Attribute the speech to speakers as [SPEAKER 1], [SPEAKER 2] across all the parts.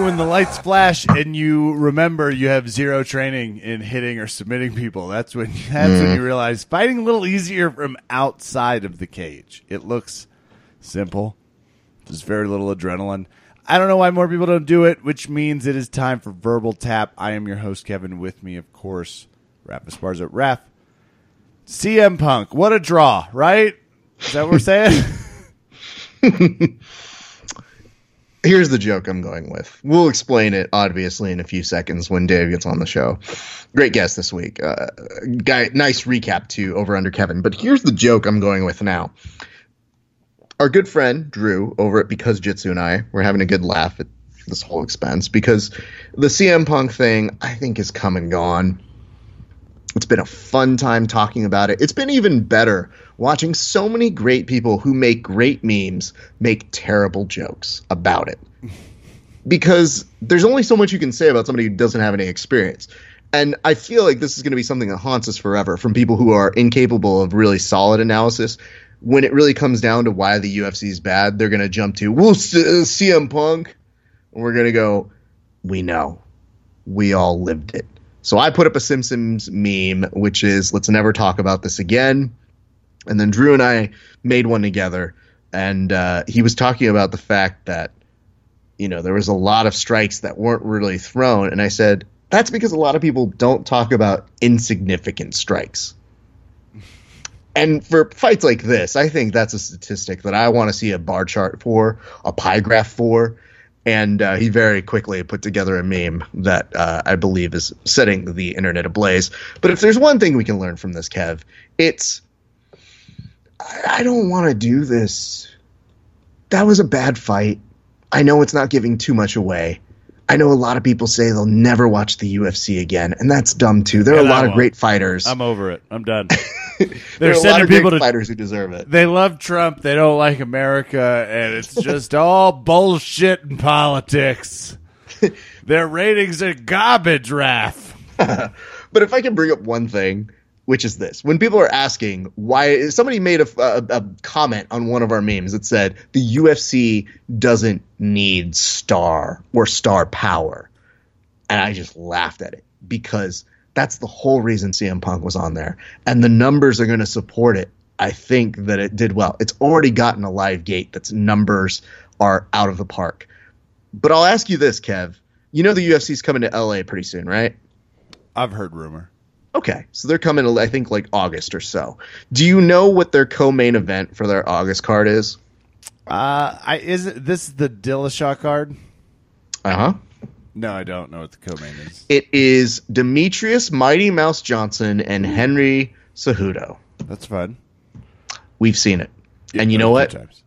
[SPEAKER 1] When the lights flash and you remember you have zero training in hitting or submitting people, that's when that's when mm. you realize fighting a little easier from outside of the cage. It looks simple. There's very little adrenaline. I don't know why more people don't do it, which means it is time for verbal tap. I am your host, Kevin. With me, of course, Raph Esparza. Raph, CM Punk. What a draw, right? Is that what we're saying?
[SPEAKER 2] Here's the joke I'm going with. We'll explain it obviously in a few seconds when Dave gets on the show. Great guest this week. Uh, guy, nice recap too over under Kevin. But here's the joke I'm going with now. Our good friend Drew over at Because Jitsu and I were having a good laugh at this whole expense because the CM Punk thing I think is come and gone. It's been a fun time talking about it. It's been even better watching so many great people who make great memes make terrible jokes about it. Because there's only so much you can say about somebody who doesn't have any experience. And I feel like this is going to be something that haunts us forever from people who are incapable of really solid analysis. When it really comes down to why the UFC is bad, they're going to jump to, well, uh, CM Punk. And we're going to go, we know. We all lived it. So I put up a Simpsons meme, which is let's never talk about this again. And then Drew and I made one together, and uh, he was talking about the fact that you know there was a lot of strikes that weren't really thrown, and I said that's because a lot of people don't talk about insignificant strikes. And for fights like this, I think that's a statistic that I want to see a bar chart for, a pie graph for, and uh, he very quickly put together a meme that uh, I believe is setting the internet ablaze. But if there's one thing we can learn from this, Kev, it's I, I don't want to do this. That was a bad fight. I know it's not giving too much away. I know a lot of people say they'll never watch the UFC again, and that's dumb too. There are a lot of great fighters.
[SPEAKER 1] I'm over it. I'm done.
[SPEAKER 2] there
[SPEAKER 1] They're
[SPEAKER 2] are a lot
[SPEAKER 1] sending
[SPEAKER 2] of great
[SPEAKER 1] people to
[SPEAKER 2] fighters who deserve it.
[SPEAKER 1] they love Trump. They don't like America, and it's just all bullshit and politics. Their ratings are garbage, Raph.
[SPEAKER 2] But if I can bring up one thing, which is this: when people are asking why, somebody made a, a, a comment on one of our memes that said the UFC doesn't need star or star power, and I just laughed at it because that's the whole reason CM Punk was on there, and the numbers are going to support it. I think that it did well. It's already gotten a live gate that's numbers are out of the park. But I'll ask you this, Kev. You know the UFC's coming to LA pretty soon, right?
[SPEAKER 1] I've heard rumor.
[SPEAKER 2] Okay, so they're coming, I think, like August or so. Do you know what their co-main event for their August card is?
[SPEAKER 1] Uh, I is it, this the Dillashaw card?
[SPEAKER 2] Uh huh.
[SPEAKER 1] No, I don't know what the co-main is.
[SPEAKER 2] It is Demetrius Mighty Mouse Johnson and Henry Cejudo.
[SPEAKER 1] That's fun.
[SPEAKER 2] We've seen it, and you know what?
[SPEAKER 1] times.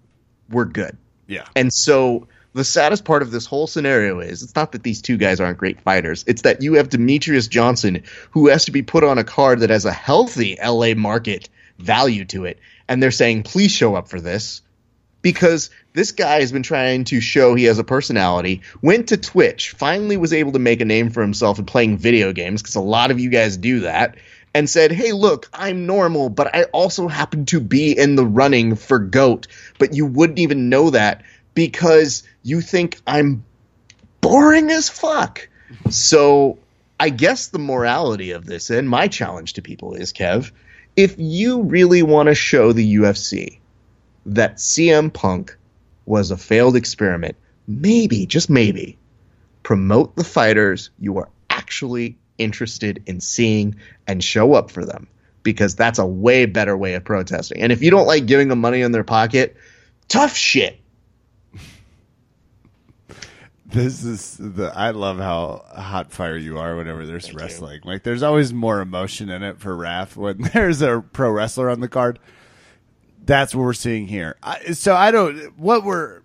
[SPEAKER 2] We're good.
[SPEAKER 1] Yeah.
[SPEAKER 2] And so the saddest part of this whole scenario is it's not that these two guys aren't great fighters. It's that you have Demetrius Johnson who has to be put on a card that has a healthy LA market value to it. And they're saying, please show up for this. Because this guy has been trying to show he has a personality, went to Twitch, finally was able to make a name for himself in playing video games, because a lot of you guys do that, and said, Hey, look, I'm normal, but I also happen to be in the running for GOAT. But you wouldn't even know that because you think I'm boring as fuck. So I guess the morality of this and my challenge to people is Kev, if you really want to show the UFC that CM Punk was a failed experiment, maybe, just maybe, promote the fighters you are actually interested in seeing and show up for them because that's a way better way of protesting. And if you don't like giving them money in their pocket, tough shit.
[SPEAKER 1] This is the. I love how hot fire you are whenever there's wrestling. Like, there's always more emotion in it for Raph when there's a pro wrestler on the card. That's what we're seeing here. I, so I don't. What we're.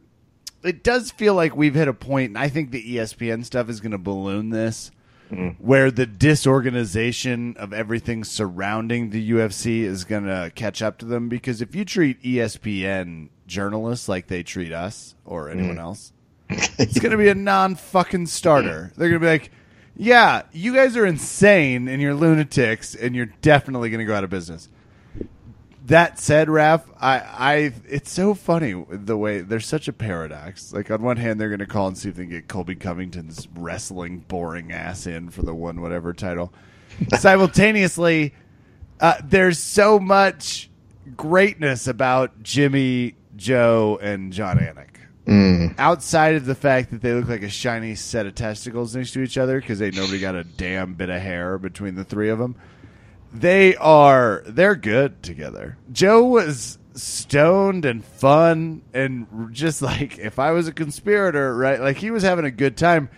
[SPEAKER 1] It does feel like we've hit a point, and I think the ESPN stuff is going to balloon this, mm-hmm. where the disorganization of everything surrounding the UFC is going to catch up to them. Because if you treat ESPN journalists like they treat us or anyone mm-hmm. else, it's going to be a non fucking starter. They're going to be like, yeah, you guys are insane and you're lunatics and you're definitely going to go out of business. that said, Raph, I, I, it's so funny the way there's such a paradox. Like on one hand, they're going to call and see if they can get Colby Covington's wrestling boring ass in for the one whatever title. Simultaneously, uh, there's so much greatness about Jimmy, Joe, and Jon Anik.
[SPEAKER 2] Mm.
[SPEAKER 1] Outside of the fact that they look like a shiny set of testicles next to each other because ain't nobody got a damn bit of hair between the three of them they are they're good together. Joe was stoned and fun and just like if I was a conspirator, right? Like he was having a good time.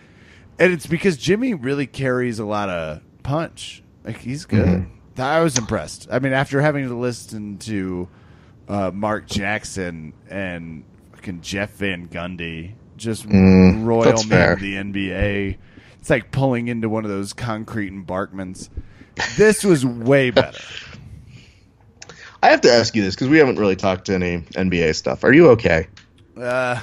[SPEAKER 1] And it's because Jimmy really carries a lot of punch. Like he's good. Mm-hmm. I was impressed. I mean, after having to listen to uh, Mark Jackson and fucking Jeff Van Gundy, just mm, royal man of the NBA. It's like pulling into one of those concrete embankments. This was way better.
[SPEAKER 2] I have to ask you this because we haven't really talked to any NBA stuff. Are you okay?
[SPEAKER 1] Uh,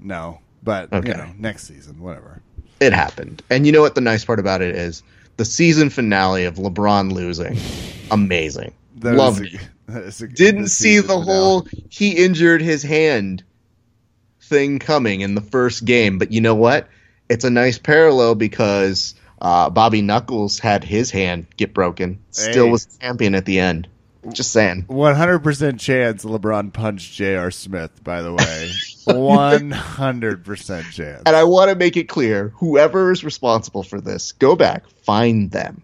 [SPEAKER 1] no, but okay. you know, next season, whatever.
[SPEAKER 2] It happened, and you know what? The nice part about it is the season finale of LeBron losing, amazing. Loved it. A, Didn't see the finale. whole he injured his hand thing coming in the first game, but you know what? It's a nice parallel because uh, Bobby Knuckles had his hand get broken. Still hey. was champion at the end. Just saying.
[SPEAKER 1] 100% chance LeBron punched J.R. Smith, by the way. 100% chance.
[SPEAKER 2] And I want to make it clear whoever is responsible for this, go back, find them.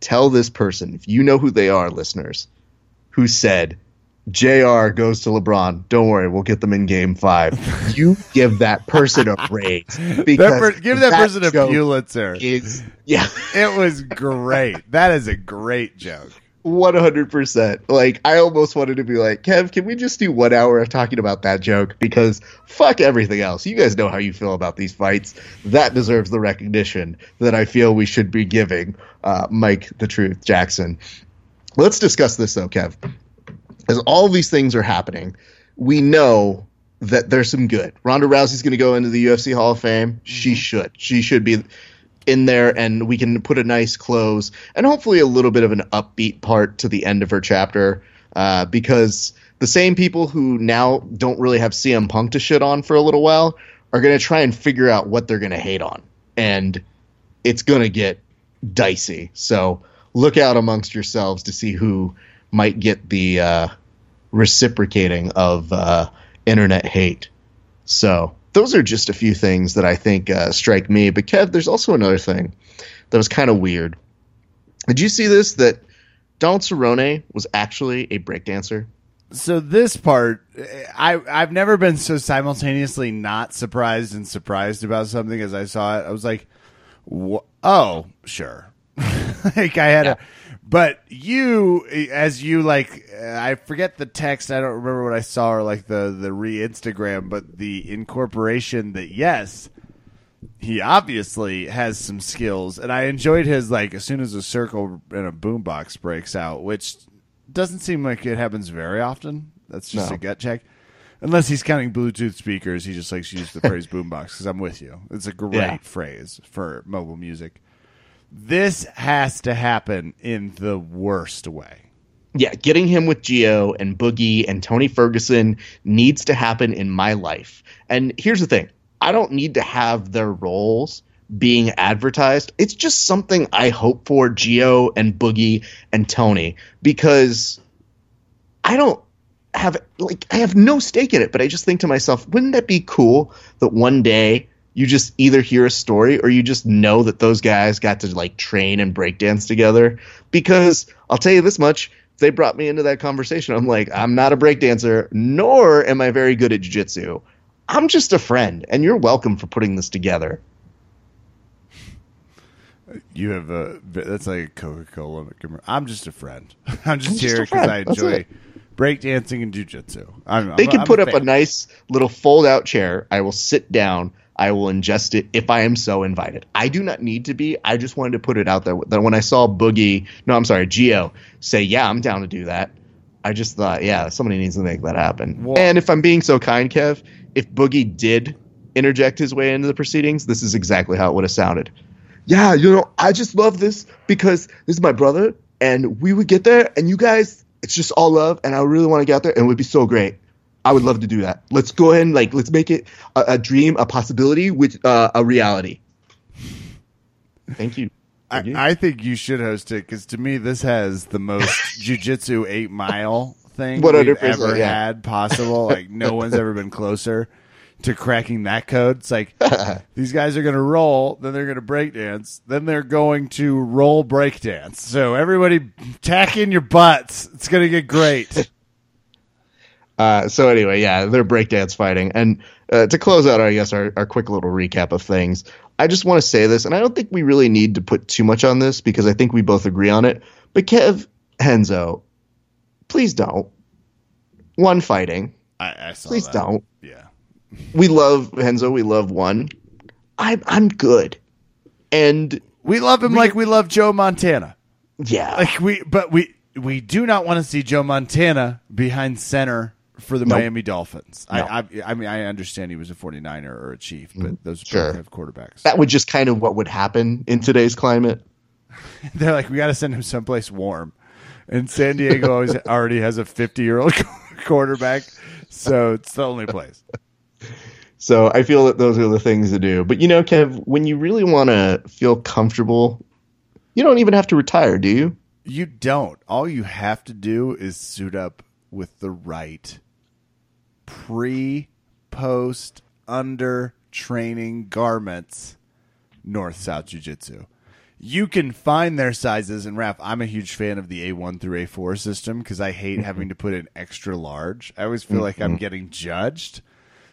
[SPEAKER 2] Tell this person, if you know who they are, listeners, who said, JR goes to LeBron. Don't worry, we'll get them in game five. You give that person a raise.
[SPEAKER 1] Because per- give that, that person a Pulitzer.
[SPEAKER 2] Is, yeah.
[SPEAKER 1] it was great. That is a great joke.
[SPEAKER 2] 100%. Like, I almost wanted to be like, Kev, can we just do one hour of talking about that joke? Because fuck everything else. You guys know how you feel about these fights. That deserves the recognition that I feel we should be giving uh, Mike the Truth Jackson. Let's discuss this, though, Kev as all these things are happening, we know that there's some good. Ronda Rousey's going to go into the UFC Hall of Fame. Mm-hmm. She should. She should be in there, and we can put a nice close and hopefully a little bit of an upbeat part to the end of her chapter uh, because the same people who now don't really have CM Punk to shit on for a little while are going to try and figure out what they're going to hate on. And it's going to get dicey. So look out amongst yourselves to see who might get the uh, reciprocating of uh, internet hate. So those are just a few things that I think uh, strike me. But Kev, there's also another thing that was kind of weird. Did you see this? That Donald Cerrone was actually a breakdancer.
[SPEAKER 1] So this part, I I've never been so simultaneously not surprised and surprised about something as I saw it. I was like, "Oh, sure." like I had yeah. a but you, as you like, I forget the text. I don't remember what I saw or like the the re Instagram, but the incorporation that yes, he obviously has some skills, and I enjoyed his like as soon as a circle and a boombox breaks out, which doesn't seem like it happens very often. That's just no. a gut check. Unless he's counting Bluetooth speakers, he just likes to use the phrase boombox because I'm with you. It's a great yeah. phrase for mobile music. This has to happen in the worst way.
[SPEAKER 2] Yeah, getting him with Geo and Boogie and Tony Ferguson needs to happen in my life. And here's the thing I don't need to have their roles being advertised. It's just something I hope for Geo and Boogie and Tony because I don't have like I have no stake in it, but I just think to myself, wouldn't that be cool that one day you just either hear a story or you just know that those guys got to like train and breakdance together. Because I'll tell you this much, they brought me into that conversation. I'm like, I'm not a breakdancer, nor am I very good at jiu-jitsu. I'm just a friend, and you're welcome for putting this together.
[SPEAKER 1] You have a that's like a Coca Cola. I'm just a friend. I'm just, I'm here because I enjoy breakdancing and jujitsu.
[SPEAKER 2] They I'm, can I'm put up fan. a nice little fold out chair. I will sit down. I will ingest it if I am so invited. I do not need to be. I just wanted to put it out there that when I saw Boogie, no, I'm sorry, Geo say, "Yeah, I'm down to do that." I just thought, yeah, somebody needs to make that happen. Well, and if I'm being so kind, Kev, if Boogie did interject his way into the proceedings, this is exactly how it would have sounded. Yeah, you know, I just love this because this is my brother, and we would get there, and you guys it's just all love, and I really want to get out there, and it would be so great. I would love to do that. Let's go ahead and like let's make it a, a dream, a possibility, with uh, a reality. Thank you.
[SPEAKER 1] I, I, think you should host it because to me this has the most jujitsu eight mile thing what we've ever yeah. had possible. Like no one's ever been closer to cracking that code. It's like these guys are going to roll, then they're going to break dance, then they're going to roll break dance. So everybody tack in your butts. It's going to get great.
[SPEAKER 2] Uh, so anyway, yeah, they're breakdance fighting, and uh, to close out, I guess our, our quick little recap of things. I just want to say this, and I don't think we really need to put too much on this because I think we both agree on it. But Kev Henzo, please don't. One fighting.
[SPEAKER 1] I, I
[SPEAKER 2] please
[SPEAKER 1] that.
[SPEAKER 2] don't.
[SPEAKER 1] Yeah
[SPEAKER 2] we love Henzo. We love one. I'm I'm good, and
[SPEAKER 1] we love him we, like we love Joe Montana.
[SPEAKER 2] Yeah,
[SPEAKER 1] like we, but we we do not want to see Joe Montana behind center for the nope. Miami Dolphins. No. I, I, I mean I understand he was a 49er or a Chief, but mm-hmm. those sure. have quarterbacks.
[SPEAKER 2] That would just kind of what would happen in today's climate.
[SPEAKER 1] They're like, we got to send him someplace warm, and San Diego always already has a 50 year old quarterback, so it's the only place.
[SPEAKER 2] So I feel that those are the things to do. But you know, Kev, when you really want to feel comfortable, you don't even have to retire, do you?
[SPEAKER 1] You don't. All you have to do is suit up with the right pre, post, under training garments, North South Jiu Jitsu. You can find their sizes and Raf. I'm a huge fan of the A1 through A4 system because I hate mm-hmm. having to put in extra large. I always feel like I'm mm-hmm. getting judged.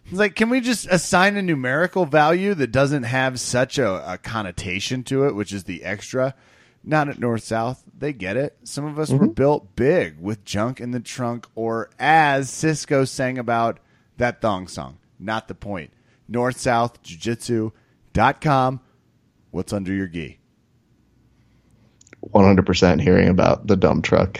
[SPEAKER 1] It's like, can we just assign a numerical value that doesn't have such a, a connotation to it, which is the extra? Not at North South. They get it. Some of us mm-hmm. were built big with junk in the trunk, or as Sisqó sang about that thong song. Not the point. North South Jiu Jitsu.com. What's under your gi?
[SPEAKER 2] 100% hearing about the dump truck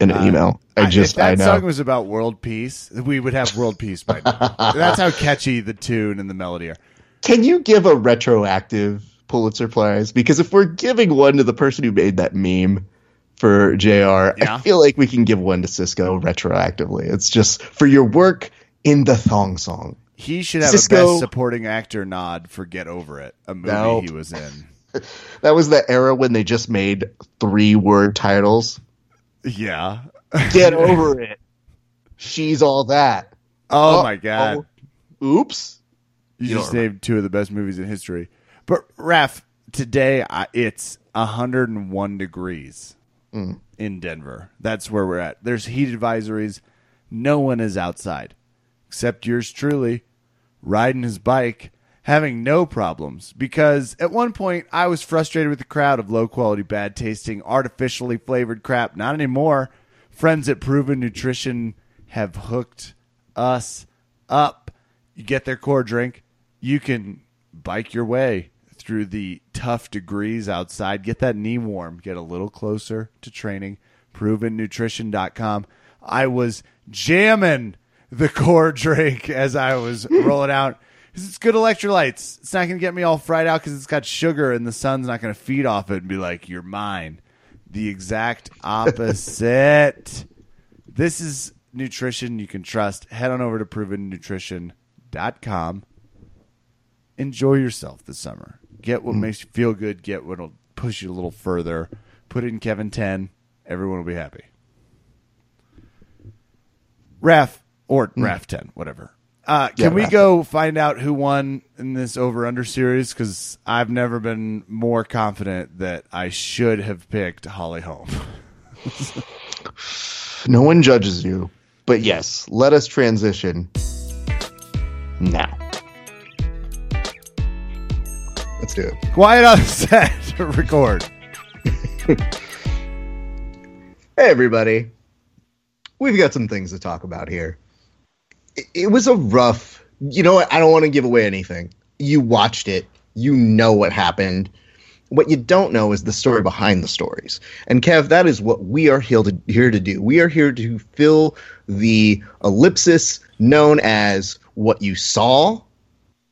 [SPEAKER 2] in an uh, email. I just
[SPEAKER 1] if that
[SPEAKER 2] I know.
[SPEAKER 1] song was about world peace, we would have world peace by now. That's how catchy the tune and the melody are.
[SPEAKER 2] Can you give a retroactive Pulitzer Prize? Because if we're giving one to the person who made that meme for JR, yeah. I feel like we can give one to Sisqó retroactively. It's just for your work in the thong song.
[SPEAKER 1] He should have Sisqó, a best supporting actor nod for Get Over It, a movie no. he was in.
[SPEAKER 2] that was the era when they just made three word titles.
[SPEAKER 1] Yeah.
[SPEAKER 2] Get over it. She's all that.
[SPEAKER 1] Oh, oh my god.
[SPEAKER 2] Oh, oops.
[SPEAKER 1] You, you just named two of the best movies in history. But Raf, today I, it's 101 degrees mm. in Denver. That's where we're at. There's heat advisories. No one is outside except yours truly riding his bike having no problems because at one point I was frustrated with the crowd of low quality, bad tasting, artificially flavored crap. Not anymore. Friends at Proven Nutrition have hooked us up. You get their core drink, you can bike your way through the tough degrees outside. Get that knee warm, get a little closer to training. ProvenNutrition.com. I was jamming the core drink as I was rolling out it's good electrolytes. It's not going to get me all fried out because it's got sugar and the sun's not going to feed off it and be like, you're mine. The exact opposite. this is nutrition you can trust. Head on over to provennutrition.com. Enjoy yourself this summer. Get what mm. makes you feel good. Get what'll push you a little further. Put it in Kevin 10. Everyone will be happy. Raf or mm. Raf 10, whatever. Uh, can yeah, we go find out who won in this over under series? Because I've never been more confident that I should have picked Holly Holm.
[SPEAKER 2] no one judges you, but yes, let us transition now. Let's do it.
[SPEAKER 1] Quiet on set. Record.
[SPEAKER 2] hey, everybody. We've got some things to talk about here it was a rough. You know what? I don't want to give away anything. You watched it. You know what happened. What you don't know is the story behind the stories. And Kev, that is what we are here to, here to do. We are here to fill the ellipsis known as what you saw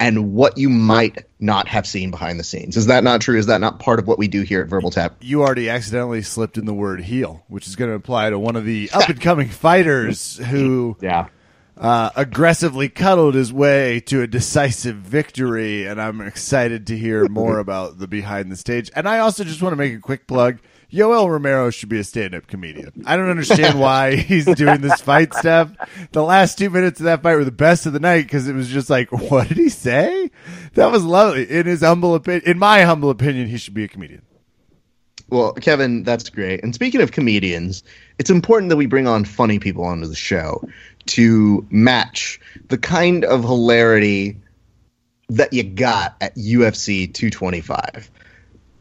[SPEAKER 2] and what you might not have seen behind the scenes. Is that not true? Is that not part of what we do here at Verbal Tap?
[SPEAKER 1] You already accidentally slipped in the word heel, which is going to apply to one of the up and coming fighters who
[SPEAKER 2] Yeah.
[SPEAKER 1] uh, aggressively cuddled his way to a decisive victory, and I'm excited to hear more about the behind the stage. And I also just want to make a quick plug. Yoel Romero should be a stand-up comedian. I don't understand why he's doing this fight stuff. The last two minutes of that fight were the best of the night because it was just like, what did he say? That was lovely. In his humble opinion, in my humble opinion, he should be a comedian.
[SPEAKER 2] Well, Kevin, that's great. And speaking of comedians, it's important that we bring on funny people onto the show to match the kind of hilarity that you got at UFC 225.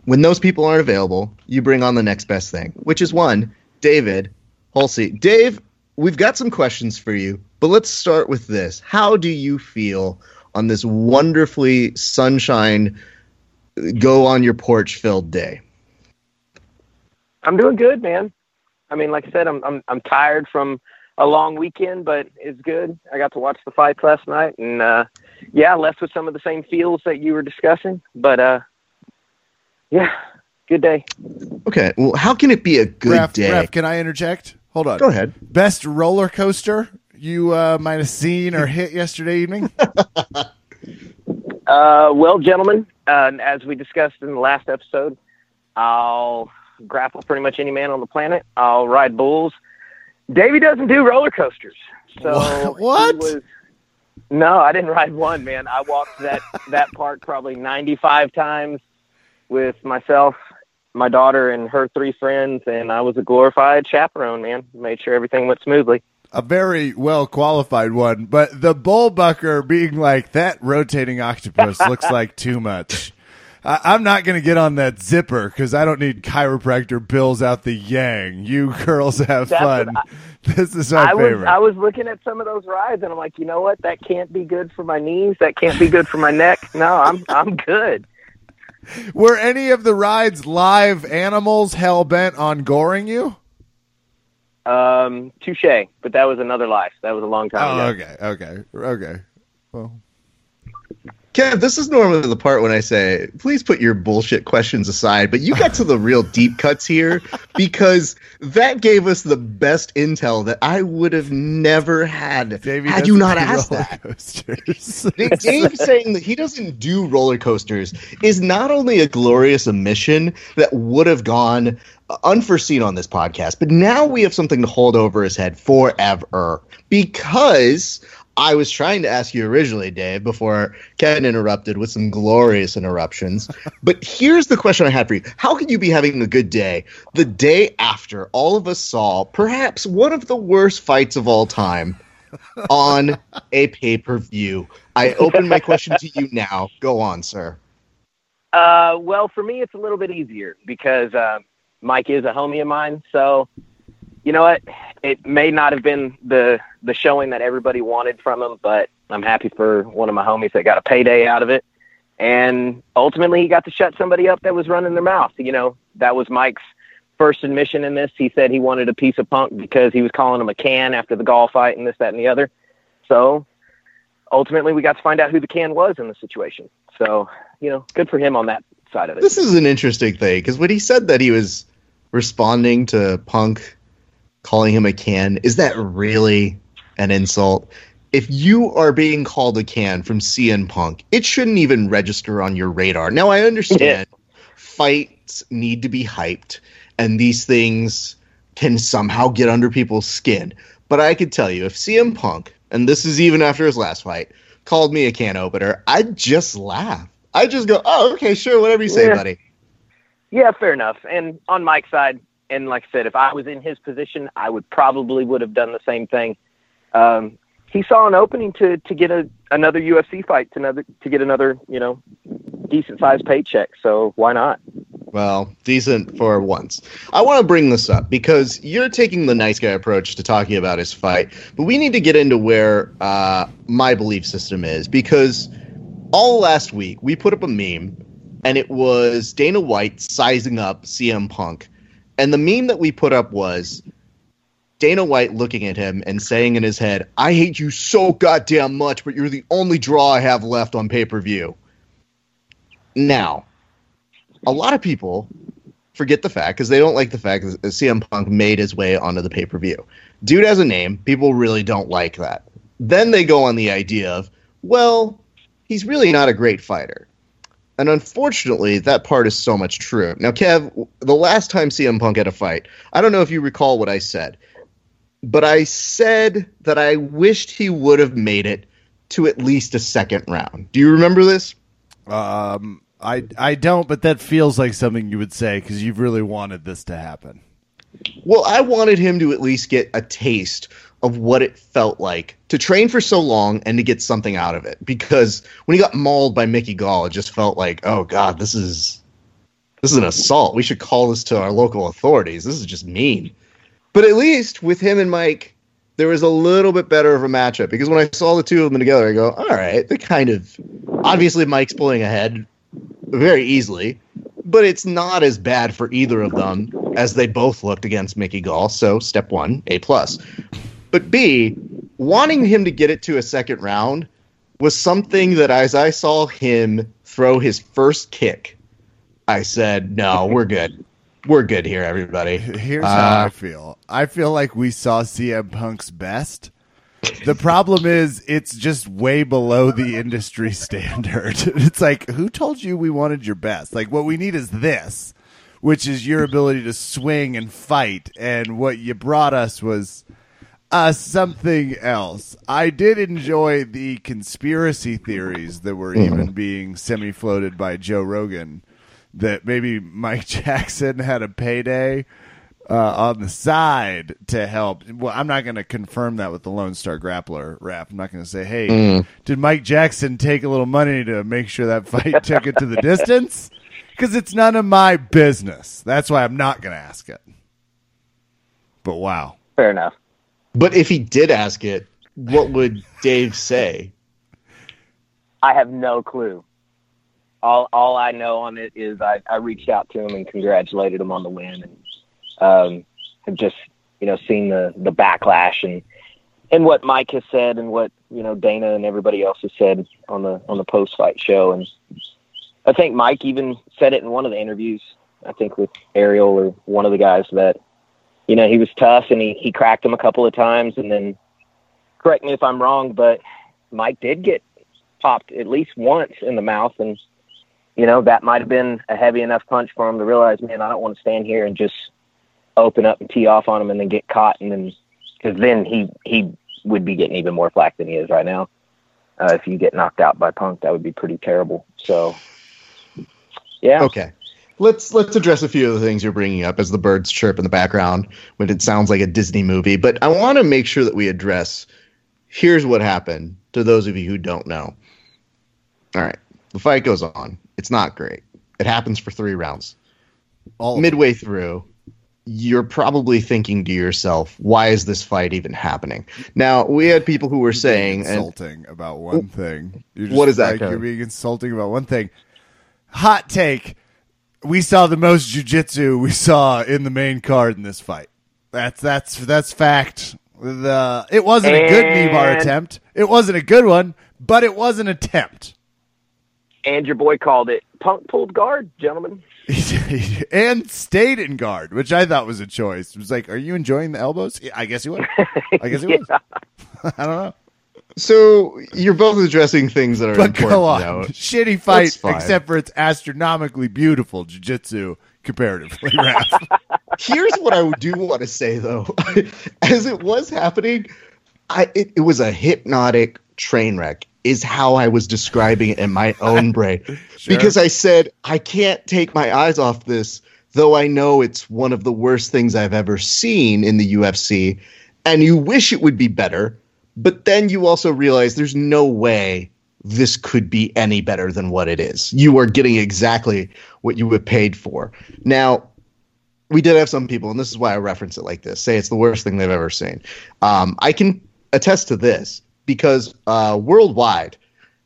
[SPEAKER 2] When those people aren't available, you bring on the next best thing, which is one, David Holsey. Dave, we've got some questions for you, but let's start with this. How do you feel on this wonderfully sunshine, go on your porch filled day?
[SPEAKER 3] I'm doing good, man. I mean, like I said, I'm I'm I'm tired from a long weekend, but it's good. I got to watch the fights last night, and uh, yeah, left with some of the same feels that you were discussing. But uh, yeah, good day.
[SPEAKER 2] Okay, well, how can it be a good
[SPEAKER 1] Ref,
[SPEAKER 2] day?
[SPEAKER 1] Ref, can I interject? Hold on.
[SPEAKER 2] Go ahead.
[SPEAKER 1] Best roller coaster you uh, might have seen or hit yesterday evening?
[SPEAKER 3] Uh, well, gentlemen, uh, as we discussed in the last episode, I'll grapple pretty much any man on the planet. I'll ride bulls. Davey doesn't do roller coasters, so
[SPEAKER 1] What? What?
[SPEAKER 3] he was- no, I didn't ride one, man. I walked that that park probably 95 times with myself, my daughter, and her three friends, and I was a glorified chaperone, man. Made sure everything went smoothly.
[SPEAKER 1] a very well qualified one, but the bullbucker being like that rotating octopus looks like too much. I, I'm not going to get on that zipper because I don't need chiropractor bills out the yang. You girls have
[SPEAKER 3] That's
[SPEAKER 1] fun. this is my
[SPEAKER 3] I was
[SPEAKER 1] favorite.
[SPEAKER 3] I was looking at some of those rides and I'm like, you know what? That can't be good for my knees. That can't be good for my neck. No, I'm I'm good.
[SPEAKER 1] Were any of the rides live animals hell bent on goring you?
[SPEAKER 3] Um, touche. But that was another life. That was a long time
[SPEAKER 1] Oh,
[SPEAKER 3] ago.
[SPEAKER 1] okay, okay, okay. Well,
[SPEAKER 2] Kev, this is normally the part when I say, please put your bullshit questions aside, but you got to the real deep cuts here because that gave us the best intel that I would have never had
[SPEAKER 1] Davey
[SPEAKER 2] had you not asked that. Dave Dave saying that he doesn't do roller coasters is not only a glorious omission that would have gone unforeseen on this podcast, but now we have something to hold over his head forever because I was trying to ask you originally, Dave, before Kevin interrupted with some glorious interruptions. but here's the question I had for you How can you be having a good day the day after all of us saw perhaps one of the worst fights of all time? on a pay per view. I open my question to you now. Go on, sir.
[SPEAKER 3] Uh, well, for me, it's a little bit easier because uh, Mike is a homie of mine. So, you know what? It may not have been the the showing that everybody wanted from him, but I'm happy for one of my homies that got a payday out of it. And ultimately, he got to shut somebody up that was running their mouth. You know, that was Mike's first admission in this. He said he wanted a piece of punk because he was calling him a can after the golf fight and this, that, and the other. So ultimately, we got to find out who the can was in the situation. So, you know, good for him on that side of it.
[SPEAKER 2] This is an interesting thing because when he said that he was responding to Punk calling him a can, is that really an insult? If you are being called a can from CM Punk, it shouldn't even register on your radar. Now, I understand fights need to be hyped, and these things can somehow get under people's skin. But I could tell you, if CM Punk, and this is even after his last fight, called me a can opener, I'd just laugh. I'd just go, oh, okay, sure, whatever you say,
[SPEAKER 3] Yeah.
[SPEAKER 2] buddy.
[SPEAKER 3] Yeah, fair enough. And on Mike's side, and like I said, if I was in his position, I would probably would have done the same thing. Um, he saw an opening to to get a another UFC fight to another to get another you know decent sized paycheck. So why not?
[SPEAKER 2] Well, decent for once. I want to bring this up because you're taking the nice guy approach to talking about his fight, but we need to get into where uh, my belief system is because all last week we put up a meme and it was Dana White sizing up CM Punk. And the meme that we put up was Dana White looking at him and saying in his head, I hate you so goddamn much, but you're the only draw I have left on pay per view. Now, a lot of people forget the fact because they don't like the fact that CM Punk made his way onto the pay per view. Dude has a name. People really don't like that. Then they go on the idea of, well, he's really not a great fighter. And unfortunately, that part is so much true. Now, Kev, the last time CM Punk had a fight, I don't know if you recall what I said, but I said that I wished he would have made it to at least a second round. Do you remember this?
[SPEAKER 1] Um, I I don't, but that feels like something you would say because you've really wanted this to happen.
[SPEAKER 2] Well, I wanted him to at least get a taste of what it felt like to train for so long and to get something out of it. Because when he got mauled by Mickey Gall, it just felt like, oh god, this is this is an assault. We should call this to our local authorities. This is just mean. But at least with him and Mike, there was a little bit better of a matchup because when I saw the two of them together, I go, all right, they kind of obviously Mike's pulling ahead very easily, but it's not as bad for either of them as they both looked against Mickey Gall. So step one, A plus. But B, wanting him to get it to a second round was something that as I saw him throw his first kick, I said, no, we're good. We're good here, everybody.
[SPEAKER 1] Here's uh, how I feel. I feel like we saw CM Punk's best. The problem is it's just way below the industry standard. It's like, who told you we wanted your best? Like what we need is this, which is your ability to swing and fight. And what you brought us was uh, something else. I did enjoy the conspiracy theories that were mm-hmm. even being semi floated by Joe Rogan that maybe Mike Jackson had a payday uh, on the side to help. Well, I'm not going to confirm that with the Lone Star Grappler rap. I'm not going to say, hey, mm. did Mike Jackson take a little money to make sure that fight took it to the distance? Because it's none of my business. That's why I'm not going to ask it. But wow.
[SPEAKER 3] Fair enough.
[SPEAKER 2] But if he did ask it, what would Dave say?
[SPEAKER 3] I have no clue. All all I know on it is I, I reached out to him and congratulated him on the win and um, have just you know seen the the backlash and and what Mike has said and what you know Dana and everybody else has said on the on the post fight show and I think Mike even said it in one of the interviews I think with Ariel or one of the guys that you know, he was tough and he, he cracked him a couple of times. And then, correct me if I'm wrong, but Mike did get popped at least once in the mouth. And, you know, that might have been a heavy enough punch for him to realize, man, I don't want to stand here and just open up and tee off on him and then get caught. And then, because then he, he would be getting even more flack than he is right now. Uh, if you get knocked out by Punk, that would be pretty terrible. So, yeah.
[SPEAKER 2] Okay let's let's address a few of the things you're bringing up as the birds chirp in the background when it sounds like a Disney movie. But I want to make sure that we address. Here's what happened to those of you who don't know. All right, the fight goes on. It's not great. It happens for three rounds. All Midway through, you're probably thinking to yourself, "Why is this fight even happening?" Now, we had people who were saying
[SPEAKER 1] insulting and, about one thing.
[SPEAKER 2] what is that?
[SPEAKER 1] Like, you're being insulting about one thing. Hot take: we saw the most jujitsu we saw in the main card in this fight. That's that's that's fact. The it wasn't and, a good knee bar attempt. It wasn't a good one, but it was an attempt.
[SPEAKER 3] And your boy called it punk pulled guard, gentlemen.
[SPEAKER 1] and stayed in guard, which I thought was a choice. It was like, are you enjoying the elbows? I guess he was. I guess he yeah. was. I don't know.
[SPEAKER 2] So you're both addressing things that are but important. Go on. Now.
[SPEAKER 1] Shitty fight, except for it's astronomically beautiful jiu-jitsu comparatively.
[SPEAKER 2] Here's what I do want to say though, as it was happening, I it, it was a hypnotic train wreck. Is how I was describing it in my own brain sure. because I said I can't take my eyes off this, though I know it's one of the worst things I've ever seen in the UFC, and you wish it would be better but then you also realize there's no way this could be any better than what it is. You are getting exactly what you have paid for. Now, we did have some people, and this is why I reference it like this, say it's the worst thing they've ever seen. Um, I can attest to this because uh, worldwide,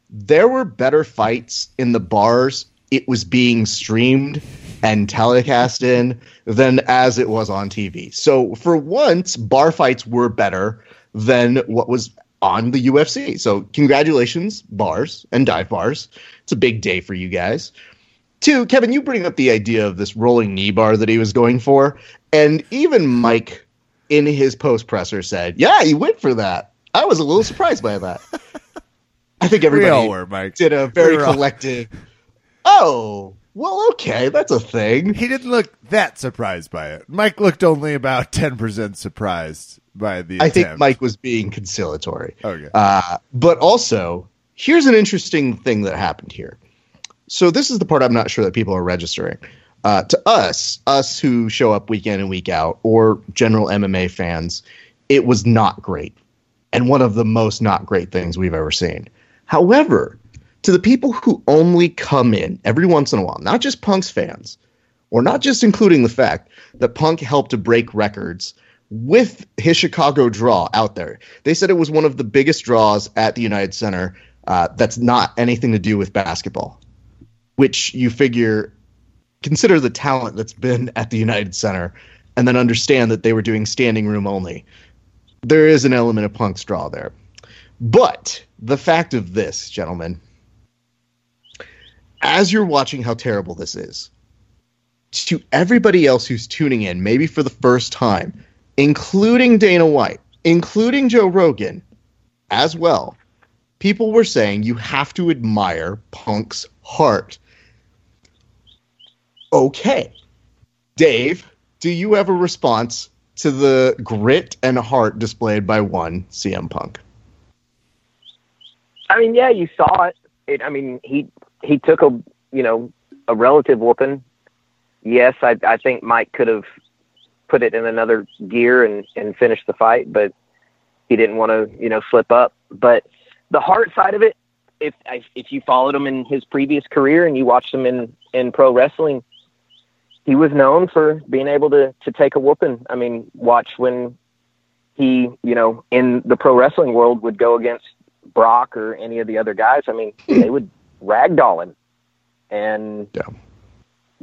[SPEAKER 2] there were better fights in the bars. It was being streamed and telecast in than as it was on TV. So for once, bar fights were better than what was on the UFC. So congratulations, bars and dive bars. It's a big day for you guys. Two, Kevin, you bring up the idea of this rolling knee bar that he was going for, and even Mike in his post presser said, "Yeah, he went for that." I was a little surprised by that. I think everybody
[SPEAKER 1] we all were,
[SPEAKER 2] did a very
[SPEAKER 1] We were all-
[SPEAKER 2] collective. Oh, well, okay, that's a thing.
[SPEAKER 1] He didn't look that surprised by it. Mike looked only about ten percent surprised by the.
[SPEAKER 2] I think. Mike was being conciliatory.
[SPEAKER 1] Okay.
[SPEAKER 2] Uh, but also, here's an interesting thing that happened here. So this is the part I'm not sure that people are registering. Uh, to us, us who show up week in and week out, or general MMA fans, it was not great, and one of the most not great things we've ever seen. However, to the people who only come in every once in a while, not just Punk's fans, or not just including the fact that Punk helped to break records with his Chicago draw out there. They said it was one of the biggest draws at the United Center uh, that's not anything to do with basketball, which you figure, consider the talent that's been at the United Center, and then understand that they were doing standing room only. There is an element of Punk's draw there. But the fact of this, gentlemen, as you're watching how terrible this is, to everybody else who's tuning in, maybe for the first time, including Dana White, including Joe Rogan as well, people were saying you have to admire Punk's heart. Okay. Dave, do you have a response to the grit and heart displayed by one CM Punk?
[SPEAKER 3] I mean, yeah, you saw it. it. I mean, he he took a you know a relative whooping. Yes, I I think Mike could have put it in another gear and and finish the fight, but he didn't want to you know slip up. But the heart side of it, if I- if you followed him in his previous career and you watched him in in pro wrestling, he was known for being able to to take a whooping. I mean, watch when he you know in the pro wrestling world would go against Brock or any of the other guys, I mean, they would ragdoll him. And
[SPEAKER 2] Yeah.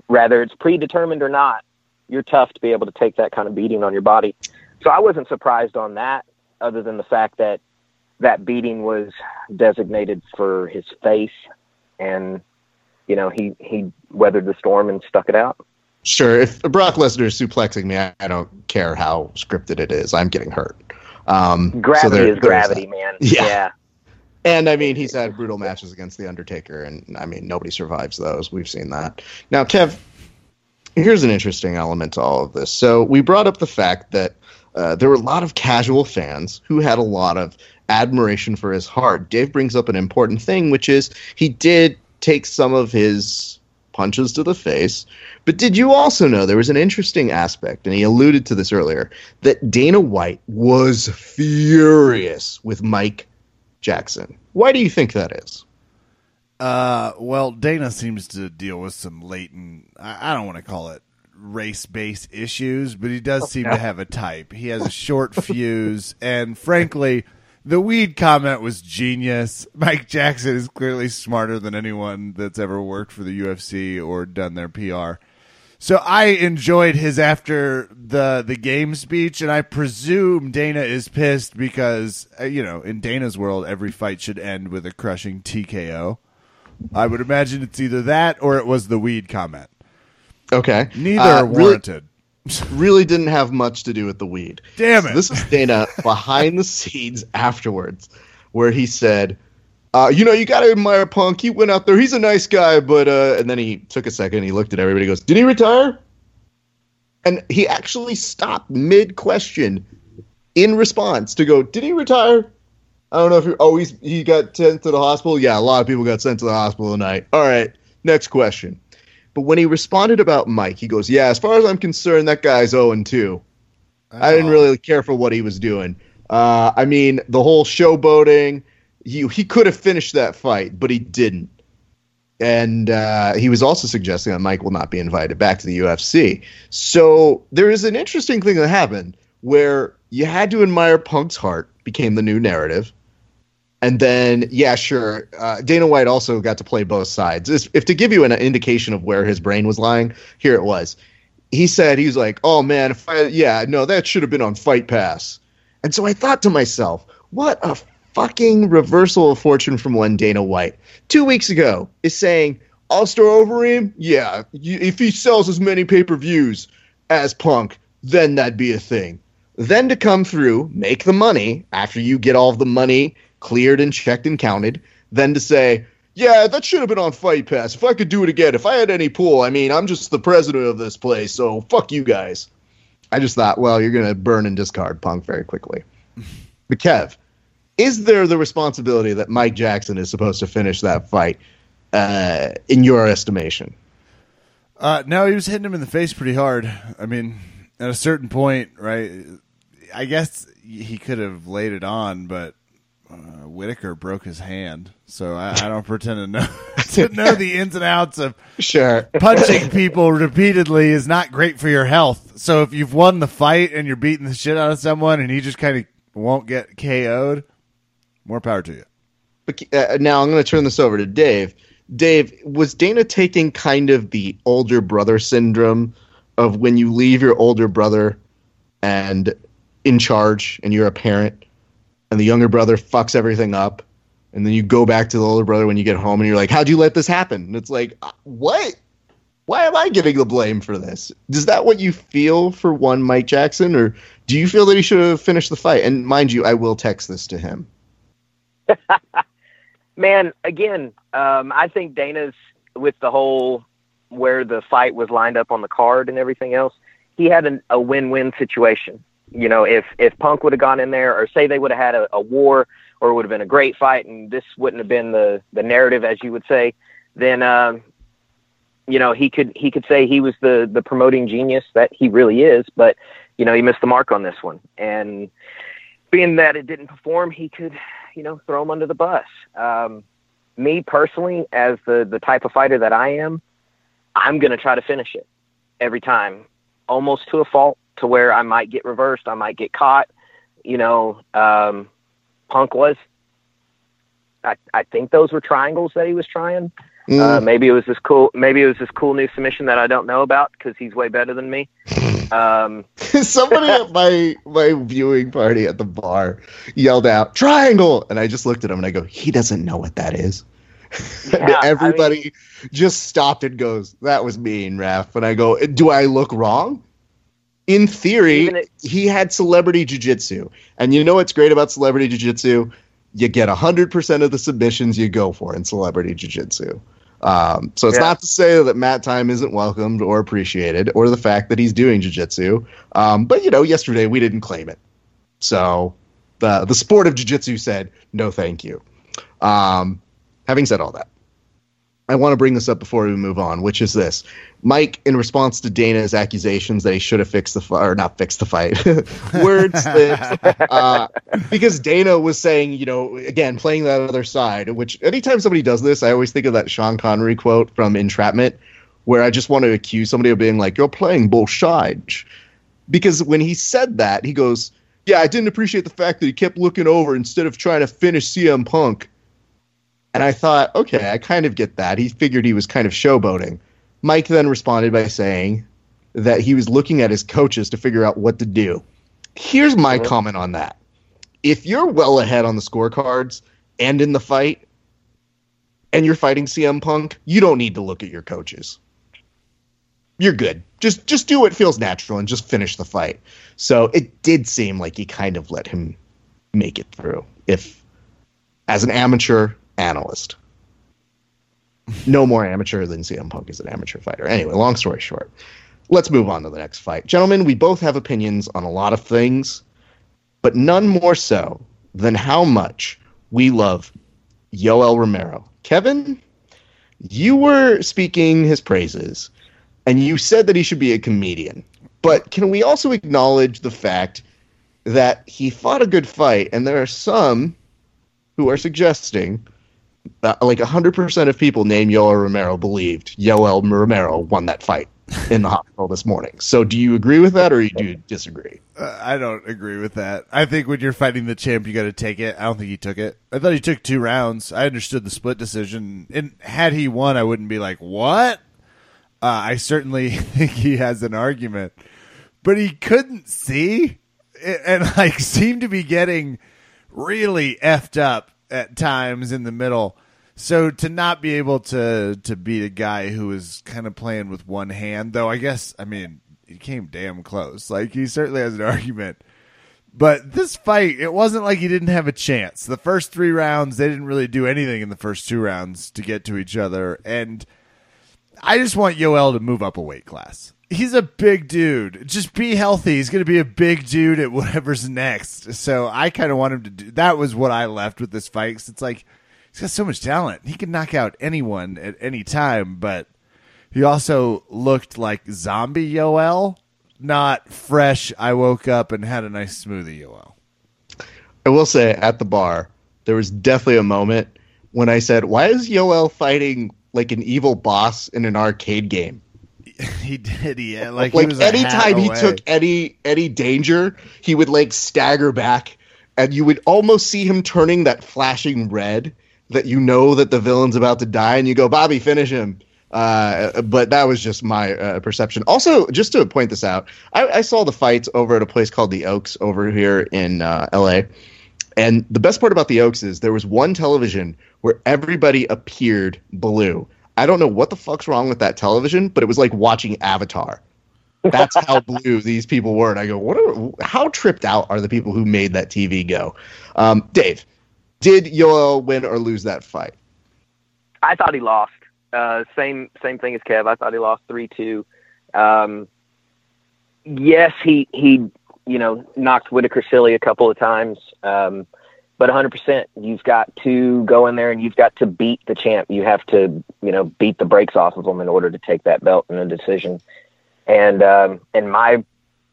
[SPEAKER 3] whether it's predetermined or not, you're tough to be able to take that kind of beating on your body. So I wasn't surprised on that, other than the fact that that beating was designated for his face, and you know he he weathered the storm and stuck it out.
[SPEAKER 2] Sure, if Brock Lesnar is suplexing me, I, don't care how scripted it is. I'm getting hurt. Um, so
[SPEAKER 3] Gravity
[SPEAKER 2] there-
[SPEAKER 3] is gravity, man.
[SPEAKER 2] Yeah.
[SPEAKER 3] yeah.
[SPEAKER 2] And I mean, he's had brutal matches against the Undertaker, and I mean, nobody survives those. We've seen that. Now, Kev, here's an interesting element to all of this. So we brought up the fact that uh, there were a lot of casual fans who had a lot of admiration for his heart. Dave brings up an important thing, which is he did take some of his punches to the face. But did you also know there was an interesting aspect, and he alluded to this earlier, that Dana White was furious with Mike Jackson. Why do you think that is?
[SPEAKER 1] Uh, well, Dana seems to deal with some latent. I, I don't want to call it race-based issues, but he does seem to have a type. He has a short fuse, and frankly, the weed comment was genius. Mike Jackson is clearly smarter than anyone that's ever worked for the UFC or done their PR. So I enjoyed his after the the game speech, and I presume Dana is pissed because uh, you know in Dana's world every fight should end with a crushing TKO. I would imagine it's either that or it was the weed comment.
[SPEAKER 2] Okay.
[SPEAKER 1] Neither
[SPEAKER 2] Uh,
[SPEAKER 1] are
[SPEAKER 2] really-
[SPEAKER 1] warranted.
[SPEAKER 2] Really, didn't have much to do with the weed.
[SPEAKER 1] Damn
[SPEAKER 2] So
[SPEAKER 1] it!
[SPEAKER 2] this is Dana behind the scenes afterwards, where he said, uh, "You know, you got to admire Punk. He went out there. He's a nice guy, but..." Uh, and then he took a second. He looked at everybody. Goes, "Did he retire?" And he actually stopped mid question in response to go, "Did he retire?" I don't know if he. Oh, he's he got sent to the hospital. Yeah, a lot of people got sent to the hospital tonight. All right, next question. But when he responded about Mike, he goes, "Yeah, as far as I'm concerned, that guy's 0 and 2. I didn't really care for what he was doing. Uh, I mean, the whole showboating. He he could have finished that fight, but he didn't. And uh, he was also suggesting that Mike will not be invited back to the UFC. So there is an interesting thing that happened where you had to admire Punk's heart became the new narrative, And then, yeah, sure. Uh, Dana White also got to play both sides. If, to give you an indication of where his brain was lying, here it was. He said he was like, "Oh man, if I, yeah, no, that should have been on Fight Pass." And so I thought to myself, what a fucking reversal of fortune from one Dana White. Two weeks ago is saying, I'll start over him? Yeah, if he sells as many pay per views as Punk, then that'd be a thing. Then to come through, make the money after you get all the money cleared and checked and counted, then to say, yeah, that should have been on Fight Pass. If I could do it again, if I had any pull, I mean, I'm just the president of this place, so fuck you guys. I just thought, well, you're going to burn and discard Punk very quickly. but Kev, is there the responsibility that Mike Jackson is supposed to finish that fight uh, in your estimation?
[SPEAKER 1] Uh, no, he was hitting him in the face pretty hard. I mean, at a certain point, right? I guess he could have laid it on, but uh, Whittaker broke his hand, so I, I don't pretend to know to know the ins and outs of
[SPEAKER 2] sure
[SPEAKER 1] punching people repeatedly is not great for your health. So if you've won the fight and you're beating the shit out of someone and he just kind of won't get KO'd, more power to you.
[SPEAKER 2] But uh, now I'm going to turn this over to Dave. Dave, was Dana taking kind of the older brother syndrome of when you leave your older brother and in charge and you're a parent and the younger brother fucks everything up and then you go back to the older brother when you get home and you're like how'd you let this happen? And it's like uh, what? Why am i getting the blame for this? Is that what you feel for one mike jackson or do you feel that he should have finished the fight? And mind you i will text this to him.
[SPEAKER 3] Man again um, i think dana's with the whole where the fight was lined up on the card and everything else he had an, a win-win situation you know, if if Punk would have gone in there, or say they would have had a, a war, or it would have been a great fight, and this wouldn't have been the the narrative, as you would say, then um, you know he could he could say he was the the promoting genius that he really is, but you know he missed the mark on this one, and being that it didn't perform, he could you know throw him under the bus. Um, me personally, as the the type of fighter that I am, I'm gonna try to finish it every time, almost to a fault to where I might get reversed, I might get caught. You know, um, Punk was. I, I think those were triangles that he was trying. Mm. Uh, maybe it was this cool. Maybe it was this cool new submission that I don't know about because he's way better than me. Um,
[SPEAKER 2] Somebody at my my viewing party at the bar yelled out "triangle," and I just looked at him and I go, "He doesn't know what that is." Yeah, everybody I mean, just stopped and goes, "That was mean, Raf." And I go, "Do I look wrong?" In theory, it, he had celebrity jiu-jitsu. And you know what's great about celebrity jiu-jitsu? You get 100% of the submissions you go for in celebrity jiu-jitsu. Um, so it's yeah. not to say that Matt time isn't welcomed or appreciated, or the fact that he's doing jiu-jitsu. Um, but you know, yesterday we didn't claim it, so the the sport of jiu-jitsu said no, thank you. Um, having said all that, I want to bring this up before we move on, which is this. Mike, in response to Dana's accusations that he should have fixed the fight, or not fixed the fight, words that, uh, because Dana was saying, you know, again, playing that other side, which anytime somebody does this, I always think of that Sean Connery quote from Entrapment, where I just want to accuse somebody of being like, you're playing bullshit. Because when he said that, he goes, yeah, I didn't appreciate the fact that he kept looking over instead of trying to finish CM Punk. And I thought, okay, I kind of get that. He figured he was kind of showboating. Mike then responded by saying that he was looking at his coaches to figure out what to do. Here's my uh-huh. comment on that. If you're well ahead on the scorecards and in the fight, and you're fighting CM Punk, you don't need to look at your coaches. You're good. Just just do what feels natural and just finish the fight. So it did seem like he kind of let him make it through. If as an amateur, analyst. No more amateur than CM Punk is an amateur fighter. Anyway, long story short, let's move on to the next fight. Gentlemen, we both have opinions on a lot of things, but none more so than how much we love Yoel Romero. Kevin, you were speaking his praises, and you said that he should be a comedian. But can we also acknowledge the fact that he fought a good fight, and there are some who are suggesting uh, like 100% of people named Yoel Romero believed Yoel Romero won that fight in the hospital this morning. So do you agree with that or do you disagree?
[SPEAKER 1] Uh, I don't agree with that. I think when you're fighting the champ, you got to take it. I don't think he took it. I thought he took two rounds. I understood the split decision. And had he won, I wouldn't be like, what? Uh, I certainly think he has an argument. But he couldn't see and like seemed to be getting really effed up at times in the middle. So to not be able to to beat a guy who was kind of playing with one hand, though, I guess I mean he came damn close. Like he certainly has an argument. But this fight, it wasn't like he didn't have a chance. The first three rounds, they didn't really do anything in the first two rounds to get to each other. And I just want Yoel to move up a weight class he's a big dude. Just be healthy. He's going to be a big dude at whatever's next. So I kind of want him to do. That was what I left with this fight. Cause it's like he's got so much talent. He can knock out anyone at any time. But he also looked like zombie Yoel, not fresh. I woke up and had a nice smoothie Yoel.
[SPEAKER 2] I will say at the bar there was definitely a moment when I said, "Why is Yoel fighting like an evil boss in an arcade game?"
[SPEAKER 1] he did. Yeah, like,
[SPEAKER 2] like anytime he took any any danger, he would like stagger back, and you would almost see him turning that flashing red that you know that the villain's about to die, and you go, Bobby, finish him. Uh, but that was just my uh, perception. Also, just to point this out, I, I, saw the fights over at a place called the Oaks over here in uh, L.A. And the best part about the Oaks is there was one television where everybody appeared blue. I don't know what the fuck's wrong with that television, but it was like watching Avatar. That's how blue these people were. And I go, what? Are, how tripped out are the people who made that TV go? Um, Dave, did Yoel win or lose that fight?
[SPEAKER 3] I thought he lost. Uh, same same thing as Kev. I thought he lost three two. Um, yes, he he you know knocked Whittaker silly a couple of times. Um, but 100% you've got to go in there and you've got to beat the champ. You have to you know beat the brakes off of them in order to take that belt in a decision. And um, in my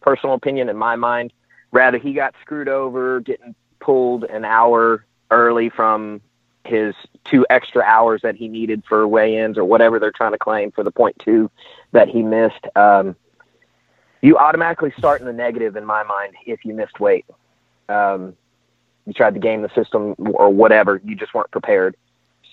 [SPEAKER 3] personal opinion in my mind rather he got screwed over getting pulled an hour early from his two extra hours that he needed for weigh-ins or whatever they're trying to claim for the point two that he missed um, you automatically start in the negative in my mind if you missed weight. Um, you tried to game the system or whatever. You just weren't prepared.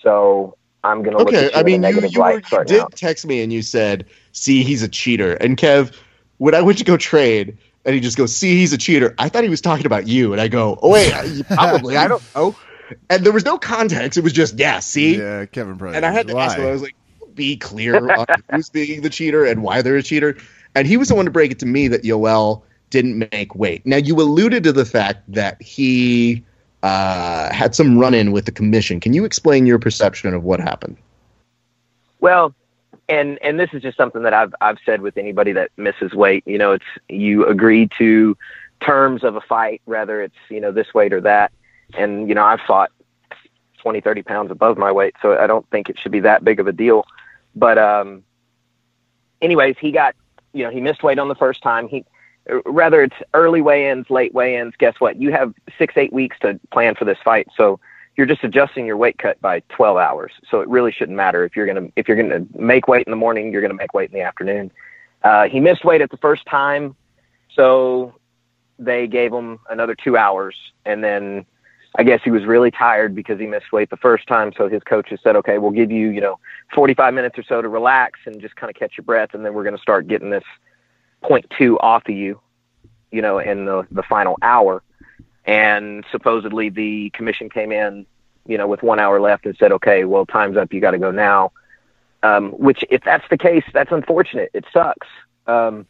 [SPEAKER 3] So I'm gonna look okay. I mean, you,
[SPEAKER 2] you, were, you did text me and you said, "See, he's a cheater." And Kev, when I went to go trade, and he just goes, "See, he's a cheater." I thought he was talking about you, and I go, "Oh wait, probably. I don't know." And there was no context. It was just, "Yeah, see."
[SPEAKER 1] Yeah, Kevin probably.
[SPEAKER 2] And I had to why? ask him. I was like, "Be clear on who's being the cheater and why they're a cheater." And he was the one to break it to me that Yoel didn't make weight. Now you alluded to the fact that he uh, had some run in with the commission. Can you explain your perception of what happened?
[SPEAKER 3] Well, and and this is just something that I've I've said with anybody that misses weight. You know, it's you agree to terms of a fight, whether it's you know this weight or that. And you know, I've fought 20, 30 pounds above my weight, so I don't think it should be that big of a deal. But um, anyways, he got you know he missed weight on the first time. He rather it's early weigh-ins, late weigh-ins, guess what? You have six, eight weeks to plan for this fight. So you're just adjusting your weight cut by 12 hours. So it really shouldn't matter if you're going to, if you're to make weight in the morning, you're going to make weight in the afternoon. Uh, he missed weight at the first time. So they gave him another two hours. And then I guess he was really tired because he missed weight the first time. So his coaches said, okay, we'll give you, you know, 45 minutes or so to relax and just kind of catch your breath. And then we're going to start getting this, 0.2 off of you, you know, in the, the final hour. And supposedly the commission came in, you know, with one hour left and said, okay, well, time's up. You got to go now. Um, which, if that's the case, that's unfortunate. It sucks um,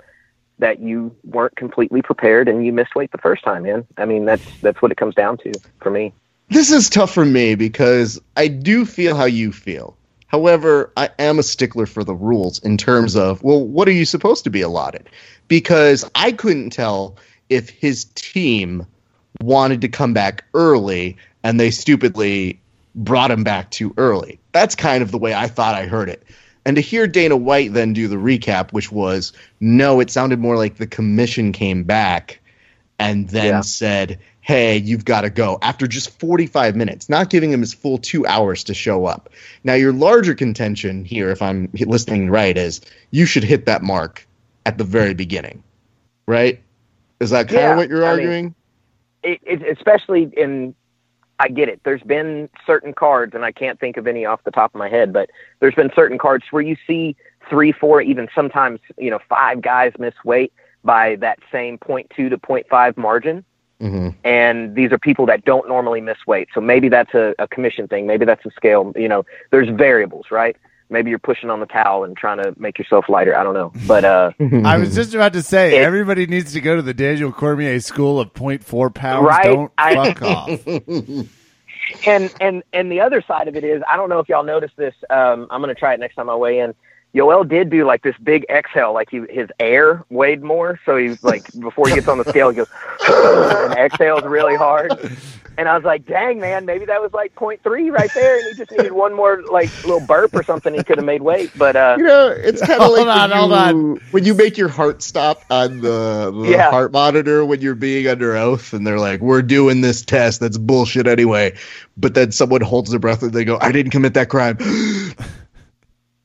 [SPEAKER 3] that you weren't completely prepared and you missed weight the first time, man. I mean, that's that's what it comes down to for me.
[SPEAKER 2] This is tough for me because I do feel how you feel. However, I am a stickler for the rules in terms of, well, what are you supposed to be allotted? Because I couldn't tell if his team wanted to come back early and they stupidly brought him back too early. That's kind of the way I thought I heard it. And to hear Dana White then do the recap, which was, no, it sounded more like the commission came back and then yeah. said, hey, you've got to go after just 45 minutes, not giving him his full two hours to show up. Now, your larger contention here, if I'm listening right, is you should hit that mark at the very beginning, right? Is that kind
[SPEAKER 3] Yeah,
[SPEAKER 2] of what you're
[SPEAKER 3] I mean-
[SPEAKER 2] arguing?
[SPEAKER 3] it, it, especially in I get it. There's been certain cards, and I can't think of any off the top of my head, but there's been certain cards where you see three, four, even sometimes you know five guys miss weight by that same 0.2 to 0.5 margin,
[SPEAKER 2] hmm
[SPEAKER 3] and these are people that don't normally miss weight. So maybe that's a, a commission thing. Maybe that's a scale. You know, there's variables, right? Maybe you're pushing on the towel and trying to make yourself lighter. I don't know, but uh,
[SPEAKER 1] I was just about to say,
[SPEAKER 3] It-
[SPEAKER 1] everybody needs to go to the Daniel Cormier School of 0.4 pounds.
[SPEAKER 3] Right.
[SPEAKER 1] Don't
[SPEAKER 3] I-
[SPEAKER 1] fuck off.
[SPEAKER 3] and and and the other side of it is, I don't know if y'all noticed this. Um, I'm gonna try it next time I weigh in. Yoel did do like this big exhale, like he his air weighed more. So he's like before he gets on the scale, he goes and exhales really hard. And I was like, dang man, maybe that was like 0.3 right there, and he just needed one more like little burp or something. He could have made weight, but uh,
[SPEAKER 2] You know, it's kind of like
[SPEAKER 1] on,
[SPEAKER 2] when,
[SPEAKER 1] hold
[SPEAKER 2] you,
[SPEAKER 1] on.
[SPEAKER 2] when you make your heart stop on the, the
[SPEAKER 3] Yeah.
[SPEAKER 2] heart monitor when you're being under oath, and they're like, "We're doing this test. That's bullshit anyway." But then someone holds their breath and they go, "I didn't commit that crime."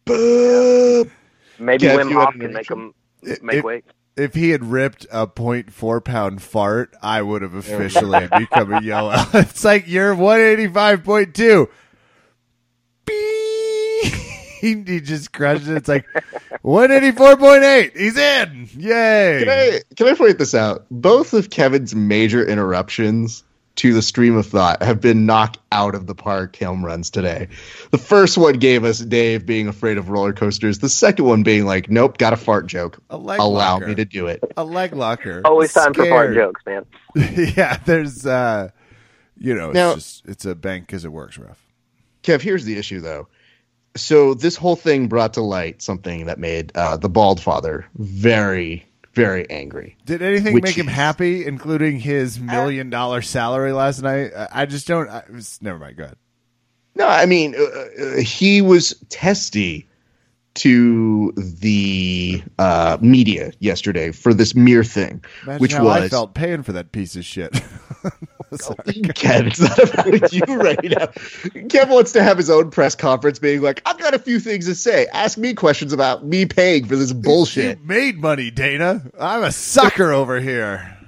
[SPEAKER 2] Boop.
[SPEAKER 3] maybe
[SPEAKER 2] Kev,
[SPEAKER 3] Wim
[SPEAKER 2] you
[SPEAKER 3] Hof can make him make
[SPEAKER 1] it-
[SPEAKER 3] weight.
[SPEAKER 1] If he had ripped a 0.4 pound fart, I would have officially become a yellow. It's like you're 185.2. Beep. he just crushed it. It's like 184.8. He's in. Yay.
[SPEAKER 2] Can I can I point this out? Both of Kevin's major interruptions to the stream of thought have been knocked out of the park home runs today. The first one gave us Dave being afraid of roller coasters. The second one being like, "Nope, got a fart joke.
[SPEAKER 1] A leg
[SPEAKER 2] Allow
[SPEAKER 1] locker.
[SPEAKER 2] me to do it."
[SPEAKER 1] a leg locker.
[SPEAKER 3] Always time for fart jokes, man.
[SPEAKER 1] yeah, there's uh you know, it's
[SPEAKER 2] Now-
[SPEAKER 1] just it's a bank because it works rough.
[SPEAKER 2] Kev, here's the issue though. So this whole thing brought to light something that made uh, the bald father very, very angry.
[SPEAKER 1] Did anything make him
[SPEAKER 2] is-
[SPEAKER 1] happy, including his million dollar salary last night? I I just don't. I, it was, never mind. Go ahead.
[SPEAKER 2] No, I mean uh, uh, he was testy to the uh, media yesterday for this mere thing,
[SPEAKER 1] Imagine
[SPEAKER 2] which
[SPEAKER 1] how
[SPEAKER 2] was
[SPEAKER 1] I felt paying for that piece of shit.
[SPEAKER 2] Kev, it's not about you right now. Kev wants to have his own press conference, being like, "I've got a few things to say. Ask me questions about me paying for this bullshit."
[SPEAKER 1] You made money, Dana. I'm a sucker over here.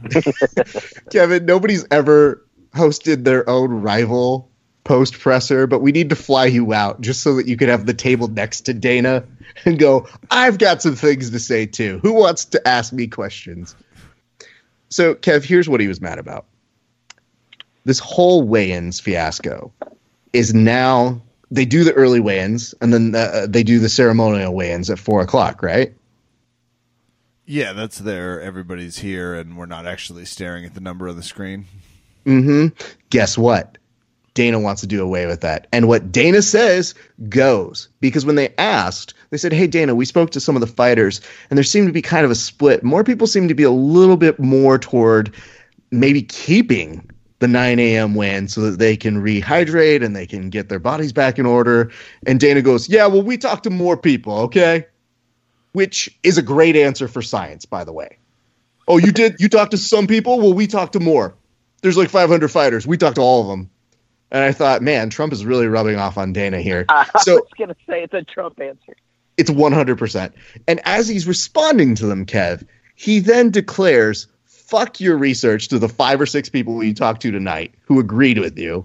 [SPEAKER 2] Kevin, nobody's ever hosted their own rival post presser, but we need to fly you out just so that you could have the table next to Dana and go, I've got some things to say too. Who wants to ask me questions? So, Kev, here's what he was mad about. This whole weigh ins fiasco is now, they do the early weigh ins and then uh, they do the ceremonial weigh ins at four o'clock, right?
[SPEAKER 1] Yeah, that's there. Everybody's here, and we're not actually staring at the number on the screen.
[SPEAKER 2] Mm-hmm. Guess what? Dana wants to do away with that. And what Dana says goes. Because when they asked, they said, Hey, Dana, we spoke to some of the fighters, and there seemed to be kind of a split. More people seem to be a little bit more toward maybe keeping the 9 a.m. win so that they can rehydrate and they can get their bodies back in order. And Dana goes, Yeah, well, we talked to more people, okay? Which is a great answer for science, by the way. Oh, you did? You talked to some people? Well, we talked to more there's like 500 fighters. We talked to all of them. And I thought, man, Trump is really rubbing off on Dana here.
[SPEAKER 3] I
[SPEAKER 2] So
[SPEAKER 3] was gonna say it's a Trump answer.
[SPEAKER 2] it's 100%. And as he's responding to them, Kev, he then declares, fuck your research to the five or six people you talked to tonight who agreed with you.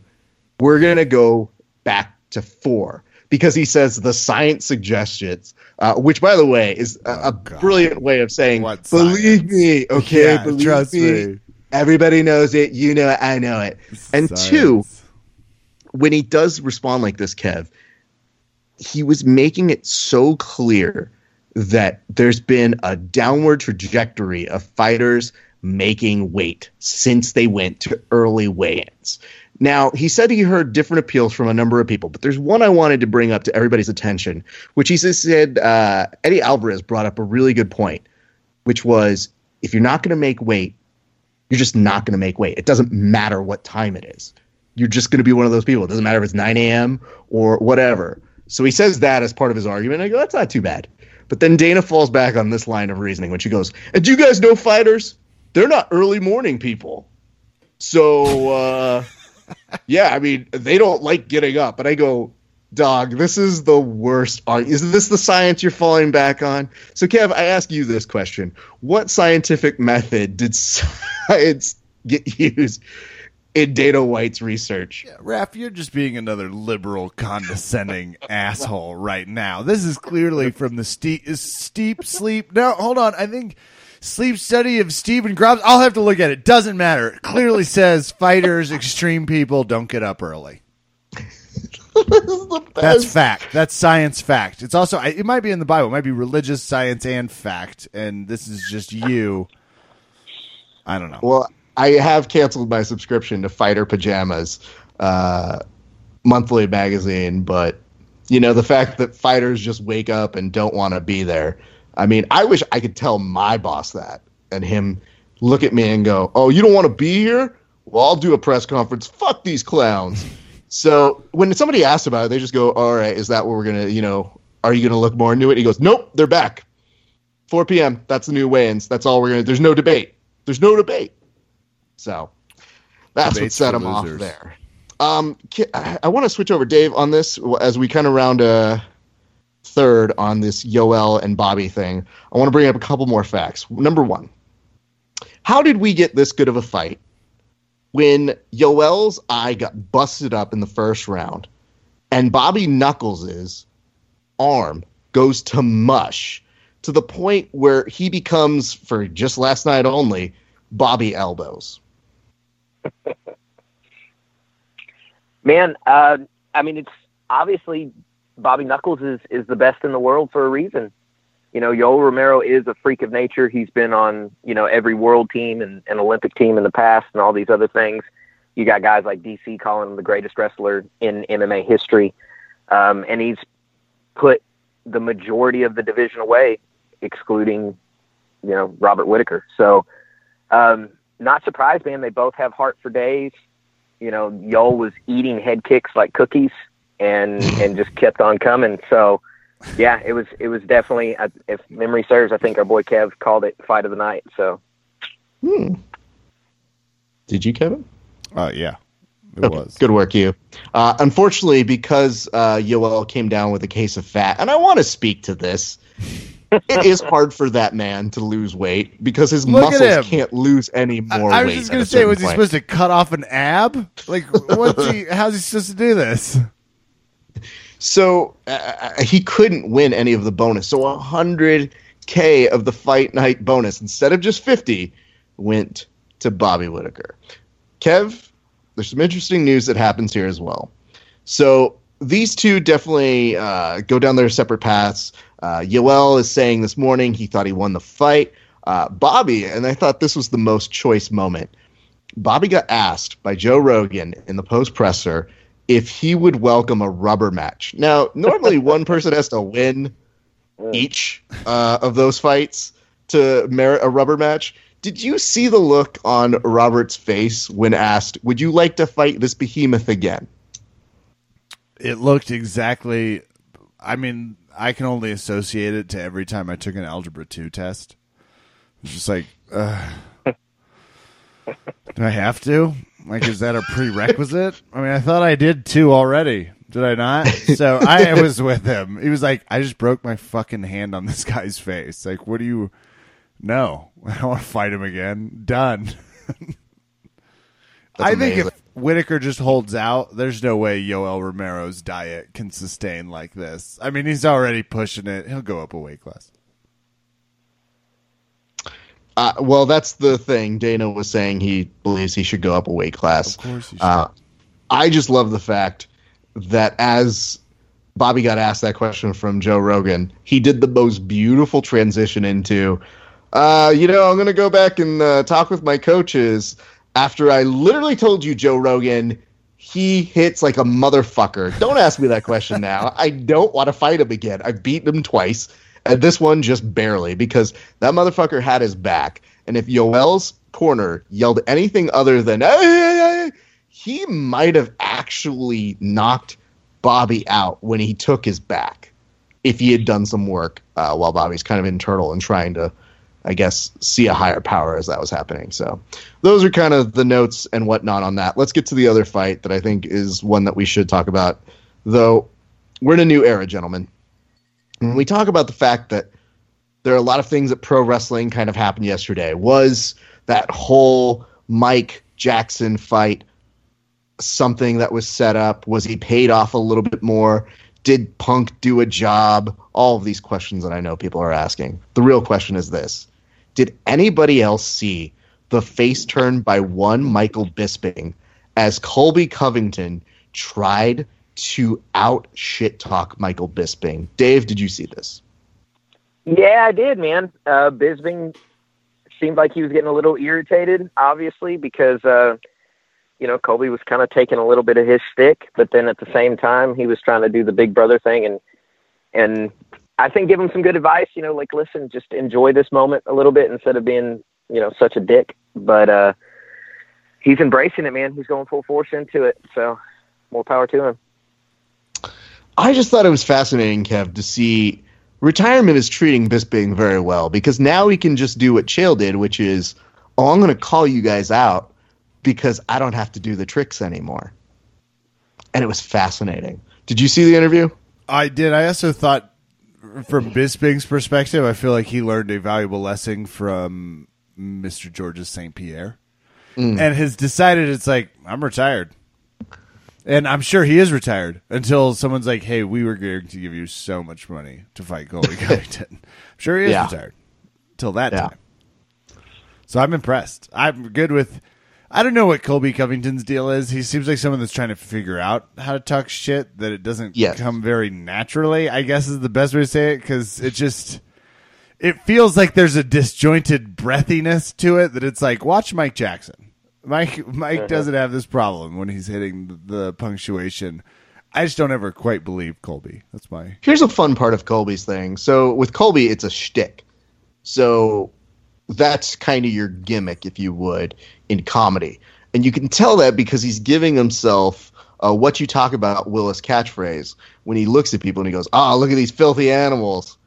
[SPEAKER 2] We're going to go back to four. Because he says the science suggestions, uh, which, by the way, is a, a
[SPEAKER 1] Oh,
[SPEAKER 2] brilliant way of saying,
[SPEAKER 1] What
[SPEAKER 2] believe
[SPEAKER 1] science?
[SPEAKER 2] me, okay?
[SPEAKER 1] Yeah,
[SPEAKER 2] believe
[SPEAKER 1] trust
[SPEAKER 2] me.
[SPEAKER 1] me.
[SPEAKER 2] Everybody knows it. You know it. I know it. And two,
[SPEAKER 1] Science.
[SPEAKER 2] When he does respond like this, Kev, he was making it so clear that there's been a downward trajectory of fighters making weight since they went to early weigh-ins. Now, he said he heard different appeals from a number of people, but there's one I wanted to bring up to everybody's attention, which he said uh, Eddie Alvarez brought up a really good point, which was if you're not going to make weight, you're just not going to make weight. It doesn't matter what time it is. You're just going to be one of those people. It doesn't matter if it's 9 a.m. or whatever. So he says that as part of his argument. I go, that's not too bad. But then Dana falls back on this line of reasoning when she goes, and do you guys know fighters? They're not early morning people. So, uh, yeah, I mean, they don't like getting up. And I go, dog, this is the worst. Is this the science you're falling back on? So, Kev, I ask you this question What scientific method did science get used in Dana White's research?
[SPEAKER 1] Yeah, Raph, you're just being another liberal, condescending asshole right now. This is clearly from the steep, steep sleep. No, hold on. I think sleep study of Stephen Grubbs. I'll have to look at it. Doesn't matter. It clearly says fighters, extreme people don't get up early. That's fact. That's science fact. It's also it might be in the Bible. It might be religious science and fact. And this is just you. I don't know.
[SPEAKER 2] Well, I have canceled my subscription to Fighter Pajamas uh, monthly magazine, but you know the fact that fighters just wake up and don't want to be there. I mean, I wish I could tell my boss that and him look at me and go, "Oh, you don't want to be here? Well, I'll do a press conference. Fuck these clowns." So when somebody asks about it, they just go, "All right, is that what we're gonna, you know, are you gonna look more into it?" He goes, "Nope, they're back. 4 p.m. That's the new weigh-ins. That's all we're gonna. There's no debate. There's no debate." So that's
[SPEAKER 1] Debates
[SPEAKER 2] what set him off there. Um, I, I want to switch over, Dave, on this as we kind of round a third on this Yoel and Bobby thing. I want to bring up a couple more facts. Number one, how did we get this good of a fight when Yoel's eye got busted up in the first round and Bobby Knuckles' arm goes to mush to the point where he becomes, for just last night only, Bobby Elbows?
[SPEAKER 3] Man, uh, I mean, it's obviously Bobby Knuckles is, is the best in the world for a reason. You know, Yoel Romero is a freak of nature. He's been on, you know, every world team and, and Olympic team in the past and all these other things. You got guys like DC calling him the greatest wrestler in MMA history. Um, and he's put the majority of the division away, excluding, you know, Robert Whittaker. So, um, not surprised, man. They both have heart for days. You know, Yoel was eating head kicks like cookies and and just kept on coming. So, yeah, it was it was definitely, uh, if memory serves, I think our boy Kev called it fight of the night. So,
[SPEAKER 2] Hmm. Did you, Kevin?
[SPEAKER 1] Uh, yeah, it
[SPEAKER 2] Okay,
[SPEAKER 1] was.
[SPEAKER 2] Good work, you. Uh, unfortunately, because uh, Yoel came down with a case of fat, and I want to speak to this. It is hard for that man to lose weight because his
[SPEAKER 1] Look
[SPEAKER 2] muscles can't lose any
[SPEAKER 1] I,
[SPEAKER 2] more
[SPEAKER 1] I was
[SPEAKER 2] weight.
[SPEAKER 1] just gonna say, was he supposed to cut off an ab? Like, what's he? How's he supposed to do this?
[SPEAKER 2] So uh, he couldn't win any of the bonus. So 100k of the fight night bonus instead of just 50 went to Bobby Whittaker. Kev, there's some interesting news that happens here as well. So these two definitely uh, go down their separate paths. Uh, Yoel is saying this morning he thought he won the fight. Uh, Bobby, and I thought this was the most choice moment. Bobby got asked by Joe Rogan in the post presser if he would welcome a rubber match. Now, normally one person has to win each uh, of those fights to merit a rubber match. Did you see the look on Robert's face when asked, "Would you like to fight this behemoth again?"
[SPEAKER 1] It looked exactly. I mean, I can only associate it to every time I took an algebra two test. It's just like, uh, do I have to? Like, is that a prerequisite? I mean, I thought I did two already. Did I not? So I was with him. He was like, I just broke my fucking hand on this guy's face. Like, what do you? No, I don't want to fight him again. Done. I think
[SPEAKER 2] amazing.
[SPEAKER 1] if Whittaker just holds out, there's no way Yoel Romero's diet can sustain like this. I mean, he's already pushing it. He'll go up a weight class.
[SPEAKER 2] Uh, well, that's the thing. Dana was saying he believes he should go up a weight class.
[SPEAKER 1] Of course he should.
[SPEAKER 2] Uh, I just love the fact that as Bobby got asked that question from Joe Rogan, he did the most beautiful transition into, uh, you know, I'm going to go back and uh, talk with my coaches after I literally told you, Joe Rogan, he hits like a motherfucker. Don't ask me that question now. I don't want to fight him again. I've beaten him twice, and this one just barely because that motherfucker had his back. And if Yoel's corner yelled anything other than, "Hey, hey, hey," he might have actually knocked Bobby out when he took his back if he had done some work uh, while Bobby's kind of internal and trying to I guess, see a higher power as that was happening. So those are kind of the notes and whatnot on that. Let's get to the other fight that I think is one that we should talk about, though. We're in a new era, gentlemen. When we talk about the fact that there are a lot of things that pro wrestling kind of happened yesterday, was that whole Mike Jackson fight something that was set up? Was he paid off a little bit more? Did Punk do a job? All of these questions that I know people are asking. The real question is this Did anybody else see the face turn by one Michael Bisping as Colby Covington tried to out shit talk Michael Bisping? Dave, did you see this?
[SPEAKER 3] Yeah, I did, man. Uh, Bisping seemed like he was getting a little irritated, obviously, because uh, you know, Colby was kind of taking a little bit of his stick, but then at the same time, he was trying to do the big brother thing and and I think give him some good advice. You know, like listen, just enjoy this moment a little bit instead of being you know such a dick. But uh, he's embracing it, man. He's going full force into it. So more power to him.
[SPEAKER 2] I just thought it was fascinating, Kev, to see retirement is treating Bisping very well because now he can just do what Chael did, which is, oh, I'm going to call you guys out because I don't have to do the tricks anymore. And it was fascinating. Did you see the interview?
[SPEAKER 1] I did. I also thought, from Bisping's perspective, I feel like he learned a valuable lesson from Mr. Georges St. Pierre mm. and has decided it's like, I'm retired. And I'm sure he is retired until someone's like, hey, we were going to give you so much money to fight Colby Covington. I'm sure he is yeah. retired till that yeah. time. So I'm impressed. I'm good with I don't know what Colby Covington's deal is. He seems like someone that's trying to figure out how to talk shit that it doesn't yes. come very naturally. I guess is the best way to say it because it just it feels like there's a disjointed breathiness to it that it's like watch Mike Jackson. Mike Mike uh-huh. doesn't have this problem when he's hitting the punctuation. I just don't ever quite believe Colby. That's my.
[SPEAKER 2] Here's a fun part of Colby's thing. So with Colby, it's a shtick. So that's kind of your gimmick, if you would, in comedy. And you can tell that because he's giving himself uh, what you talk about Willis catchphrase when he looks at people and he goes, "Oh, look at these filthy animals!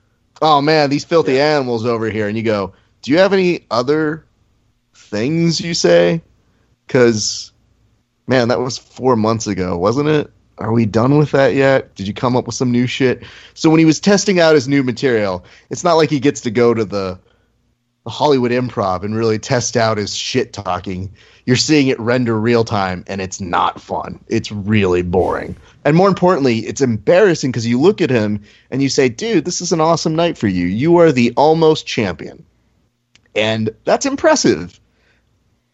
[SPEAKER 2] Oh man, these filthy yeah. animals over here!" And you go, "Do you have any other things you say?" Because, man, that was four months ago, wasn't it? Are we done with that yet? Did you come up with some new shit? So when he was testing out his new material, it's not like he gets to go to the the Hollywood improv and really test out his shit talking, you're seeing it render real time and it's not fun. It's really boring. And more importantly, it's embarrassing because you look at him and you say, dude, this is an awesome night for you. You are the almost champion. And that's impressive.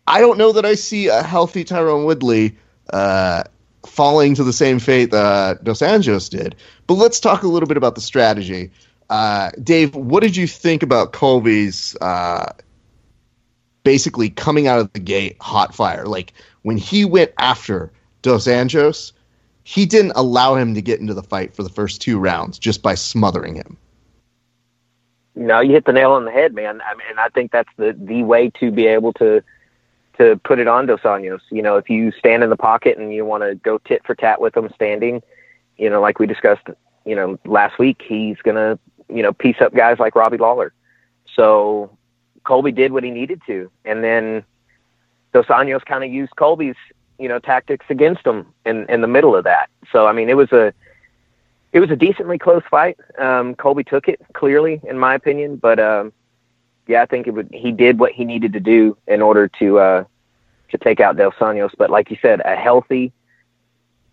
[SPEAKER 2] I don't know that I see a healthy Tyrone Woodley uh, falling to the same fate that Dos Anjos did. But let's talk a little bit about the strategy. Uh, Dave, what did you think about Colby's uh, basically coming out of the gate hot fire? Like when he went after Dos Anjos, he didn't allow him to get into the fight for the first two rounds just by smothering him.
[SPEAKER 3] No, you hit the nail on the head, man. I mean, I think that's the the way to be able to to put it on Dos Anjos. You know, if you stand in the pocket and you want to go tit for tat with him standing, you know, like we discussed, you know, last week, he's gonna you know, piece up guys like Robbie Lawler. So Colby did what he needed to, and then Dos Anjos kind of used Colby's, you know, tactics against him in in the middle of that. So I mean, it was a it was a decently close fight. Um, Colby took it clearly, in my opinion, but um, yeah, I think it would. He did what he needed to do in order to uh, to take out Dos Anjos. But like you said, a healthy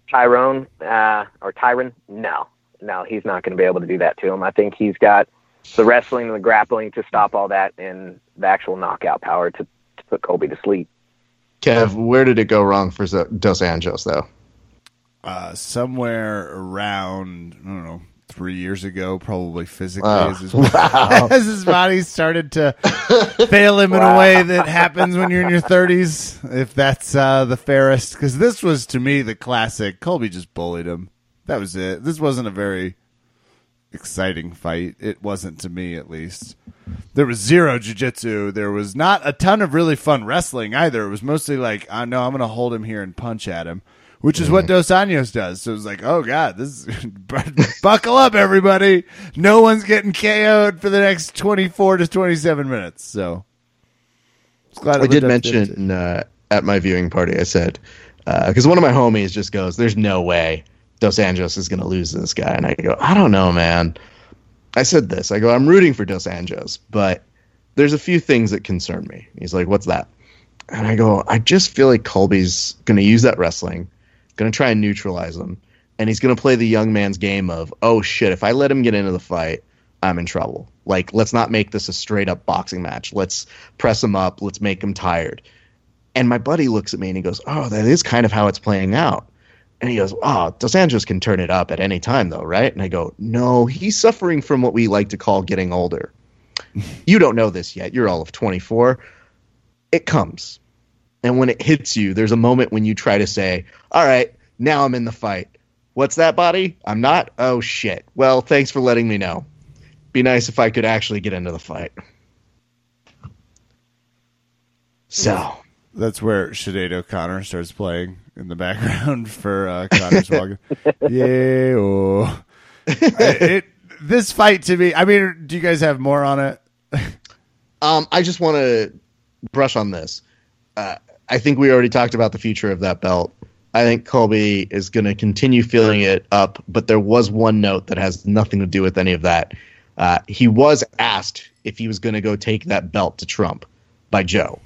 [SPEAKER 3] Tyrone uh, or Tyron, no, no, he's not going to be able to do that to him. I think he's got the wrestling and the grappling to stop all that and the actual knockout power to, to put Colby to sleep.
[SPEAKER 2] Kev, where did it go wrong for Dos Anjos, though?
[SPEAKER 1] Uh, somewhere around, I don't know, three years ago, probably physically, oh. as, his, wow. as, his, body started to fail him in wow. a way that happens when you're in your 30s, if that's uh, the fairest. Because this was, to me, the classic. Colby just bullied him. That was it. This wasn't a very exciting fight. It wasn't to me, at least. There was zero jujitsu. There was not a ton of really fun wrestling either. It was mostly like, I know I'm going to hold him here and punch at him, which is what Dos Anjos does. So it's like, oh god, this is buckle up, everybody. No one's getting KO'd for the next twenty four to twenty seven minutes. So
[SPEAKER 2] glad I did mention uh, at my viewing party. I said because uh, one of my homies just goes, "There's no way Dos Anjos is going to lose this guy," and I go, "I don't know, man." I said this. I go, "I'm rooting for Dos Anjos, but there's a few things that concern me." He's like, "What's that?" And I go, "I just feel like Colby's going to use that wrestling, going to try and neutralize him, and he's going to play the young man's game of, oh shit, if I let him get into the fight." I'm in trouble. Like, let's not make this a straight up boxing match. Let's press him up. Let's make him tired. And my buddy looks at me and he goes, Oh, that is kind of how it's playing out. And he goes, Oh, Dos Anjos can turn it up at any time, though, right? And I go, No, he's suffering from what we like to call getting older. you don't know this yet. You're all of 24. It comes. And when it hits you, there's a moment when you try to say, All right, now I'm in the fight. What's that, body? I'm not? Oh, shit. Well, thanks for letting me know. Be nice if I could actually get into the fight. So
[SPEAKER 1] that's where Sinead O'Connor starts playing in the background for uh, Conor's walking. yeah, oh. it, this fight to me. I mean, do you guys have more on it?
[SPEAKER 2] um, I just want to brush on this. Uh, I think we already talked about the future of that belt. I think Colby is going to continue filling it up, but there was one note that has nothing to do with any of that. Uh, he was asked if he was going to go take that belt to Trump by Joe.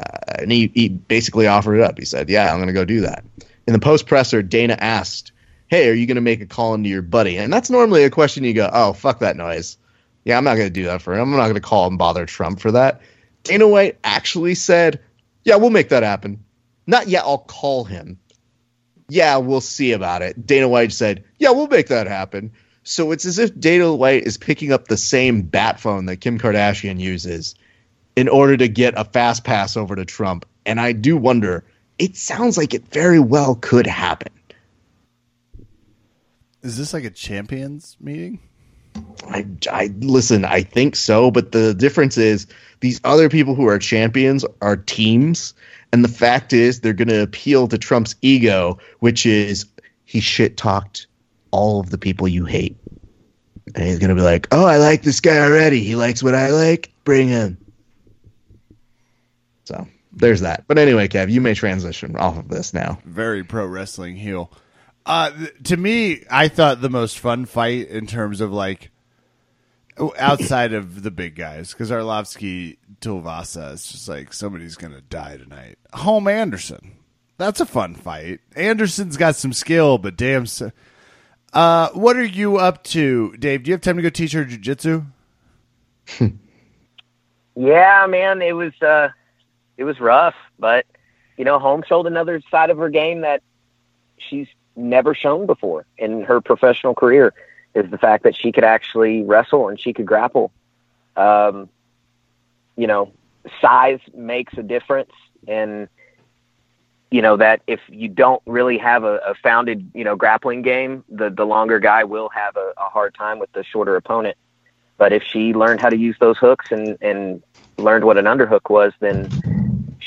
[SPEAKER 2] Uh, and he, he basically offered it up. He said, Yeah, I'm going to go do that. In the post presser, Dana asked, Hey, are you going to make a call into your buddy? And that's normally a question you go, Oh, fuck that noise. Yeah, I'm not going to do that for him. I'm not going to call and bother Trump for that. Dana White actually said, Yeah, we'll make that happen. Not yet, I'll call him. Yeah, we'll see about it. Dana White said, Yeah, we'll make that happen. So it's as if Dana White is picking up the same bat phone that Kim Kardashian uses in order to get a fast pass over to Trump. And I do wonder, it sounds like it very well could happen.
[SPEAKER 1] Is this like a champions meeting?
[SPEAKER 2] I, I listen, I think so, but the difference is these other people who are champions are teams. And the fact is, they're going to appeal to Trump's ego, which is he shit talked all of the people you hate. And he's going to be like, oh, I like this guy already. He likes what I like. Bring him. So there's that. But anyway, Kev, you may transition off of this now.
[SPEAKER 1] Very pro wrestling heel. Uh, th- to me, I thought the most fun fight in terms of like outside of the big guys because Arlovski Tuivasa is just like somebody's gonna die tonight. Holm Anderson, that's a fun fight. Anderson's got some skill, but damn. So- uh, what are you up to, Dave? Do you have time to go teach her jujitsu?
[SPEAKER 3] yeah, man, it was uh, it was rough, but you know, Holm showed another side of her game that she's never shown before in her professional career. Is the fact that she could actually wrestle and she could grapple. Um, you know, size makes a difference, and you know that if you don't really have a, a founded you know grappling game, the the longer guy will have a, a, hard time with the shorter opponent. But if she learned how to use those hooks and and learned what an underhook was, then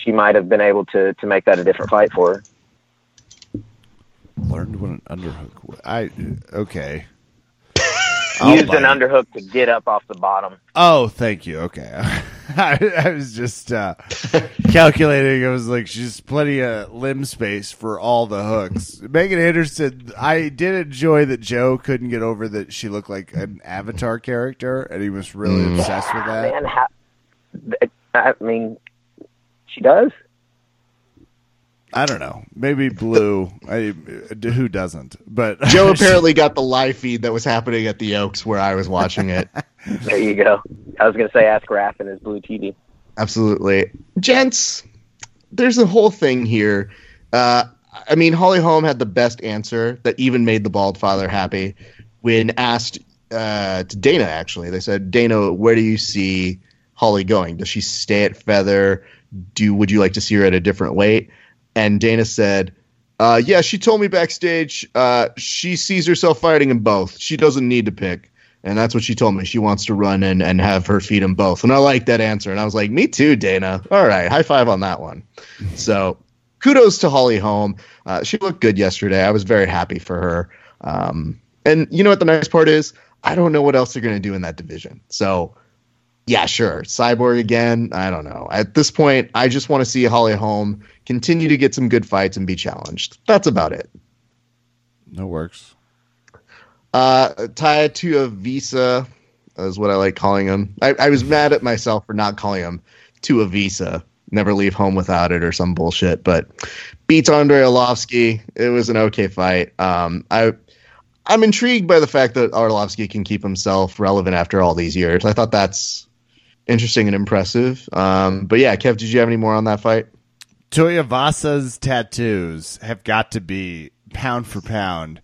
[SPEAKER 3] she might have been able to to make that a different fight for her.
[SPEAKER 1] Learned what an underhook. I okay.
[SPEAKER 3] Used an underhook to get up off the bottom.
[SPEAKER 1] Oh, thank you. Okay, I, I, was just uh, calculating. I was like, she's plenty of limb space for all the hooks. Megan Anderson. I did enjoy that Joe couldn't get over that she looked like an Avatar character, and he was really mm. obsessed with that.
[SPEAKER 3] Man, how, I mean, she does.
[SPEAKER 1] I don't know. Maybe Blue. I, who doesn't? But
[SPEAKER 2] Joe apparently got the live feed that was happening at the Oaks where I was watching it.
[SPEAKER 3] there you go. I was going to say ask Raph and his Blue TV.
[SPEAKER 2] Absolutely, gents. There's a whole thing here. Uh, I mean, Holly Holm had the best answer that even made the bald father happy when asked uh, to Dana. Actually, they said, "Dana, where do you see Holly going? Does she stay at Feather? Do would you like to see her at a different weight?" And Dana said, uh, "Yeah, she told me backstage uh, she sees herself fighting in both. She doesn't need to pick." And that's what she told me. She wants to run and, and have her feet in both. And I like that answer. And I was like, me too, Dana. All right. High five on that one. So kudos to Holly Holm. Uh, she looked good yesterday. I was very happy for her. Um, and you know what the nice part is? I don't know what else they're going to do in that division. So, yeah, sure. Cyborg again. I don't know. At this point, I just want to see Holly Holm continue to get some good fights and be challenged. That's about it.
[SPEAKER 1] That works.
[SPEAKER 2] Uh, tie to a visa is what I like calling him. I, I was mad at myself for not calling him to a visa. Never leave home without it or some bullshit. But beats Andrei Arlovski. It was an okay fight. Um, I I'm intrigued by the fact that Arlovski can keep himself relevant after all these years. I thought that's interesting and impressive. Um, but yeah, Kev, did you have any more on that fight?
[SPEAKER 1] Tuivasa's tattoos have got to be pound for pound.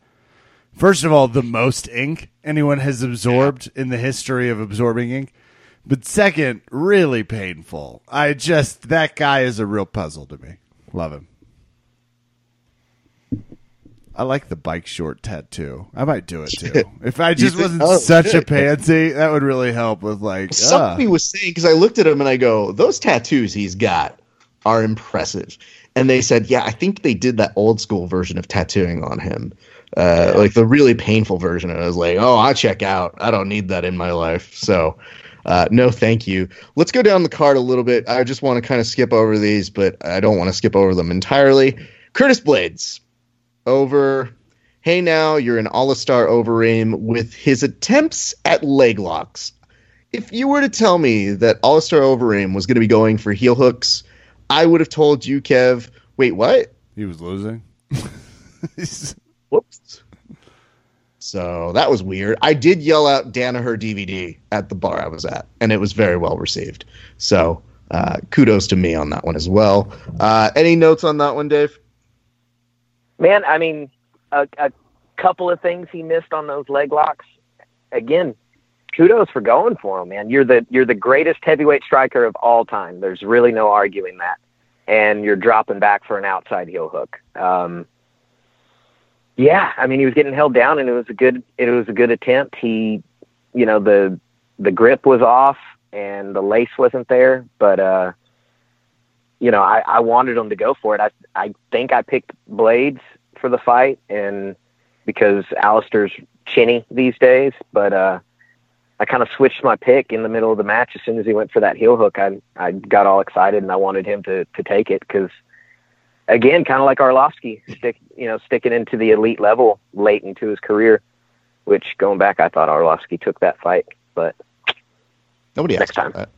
[SPEAKER 1] First of all, the most ink anyone has absorbed in the history of absorbing ink. But second, really painful. I just that guy is a real puzzle to me. Love him. I like the bike short tattoo. I might do it too. If I just wasn't
[SPEAKER 2] oh,
[SPEAKER 1] such a pansy, that would really help with like
[SPEAKER 2] Somebody
[SPEAKER 1] uh,
[SPEAKER 2] was saying because I looked at him and I go, those tattoos he's got are impressive. And they said, yeah, I think they did that old school version of tattooing on him, uh, like the really painful version. And I was like, oh, I check out. I don't need that in my life. So, uh, no, thank you. Let's go down the card a little bit. I just want to kind of skip over these, but I don't want to skip over them entirely. Curtis Blaydes over. Hey, now you're an all star Overeem with his attempts at leg locks if you were to tell me that Alistair Overeem was going to be going for heel hooks, I would have told you, Kev. Wait, what?
[SPEAKER 1] he was losing.
[SPEAKER 2] Whoops. So that was weird. I did yell out Danaher DVD at the bar I was at, and it was very well received. So uh, kudos to me on that one as well. Uh, any notes on that one, Dave?
[SPEAKER 3] Man, I mean, a, a couple of things he missed on those leg locks. Again, kudos for going for him, man. You're the you're the greatest heavyweight striker of all time. There's really no arguing that. And you're dropping back for an outside heel hook. Um, yeah, I mean, he was getting held down, and it was a good it was a good attempt. He, you know, the the grip was off and the lace wasn't there, but uh, you know, I, I wanted him to go for it. I I think I picked Blaydes for the fight, and because Alistair's chinny these days, but uh, I kind of switched my pick in the middle of the match as soon as he went for that heel hook. I I got all excited and I wanted him to to take it because again, kind of like Arlovski, stick you know sticking into the elite level late into his career. Which going back, I thought Arlovski took that fight, but
[SPEAKER 2] Nobody
[SPEAKER 3] Next time.
[SPEAKER 2] that.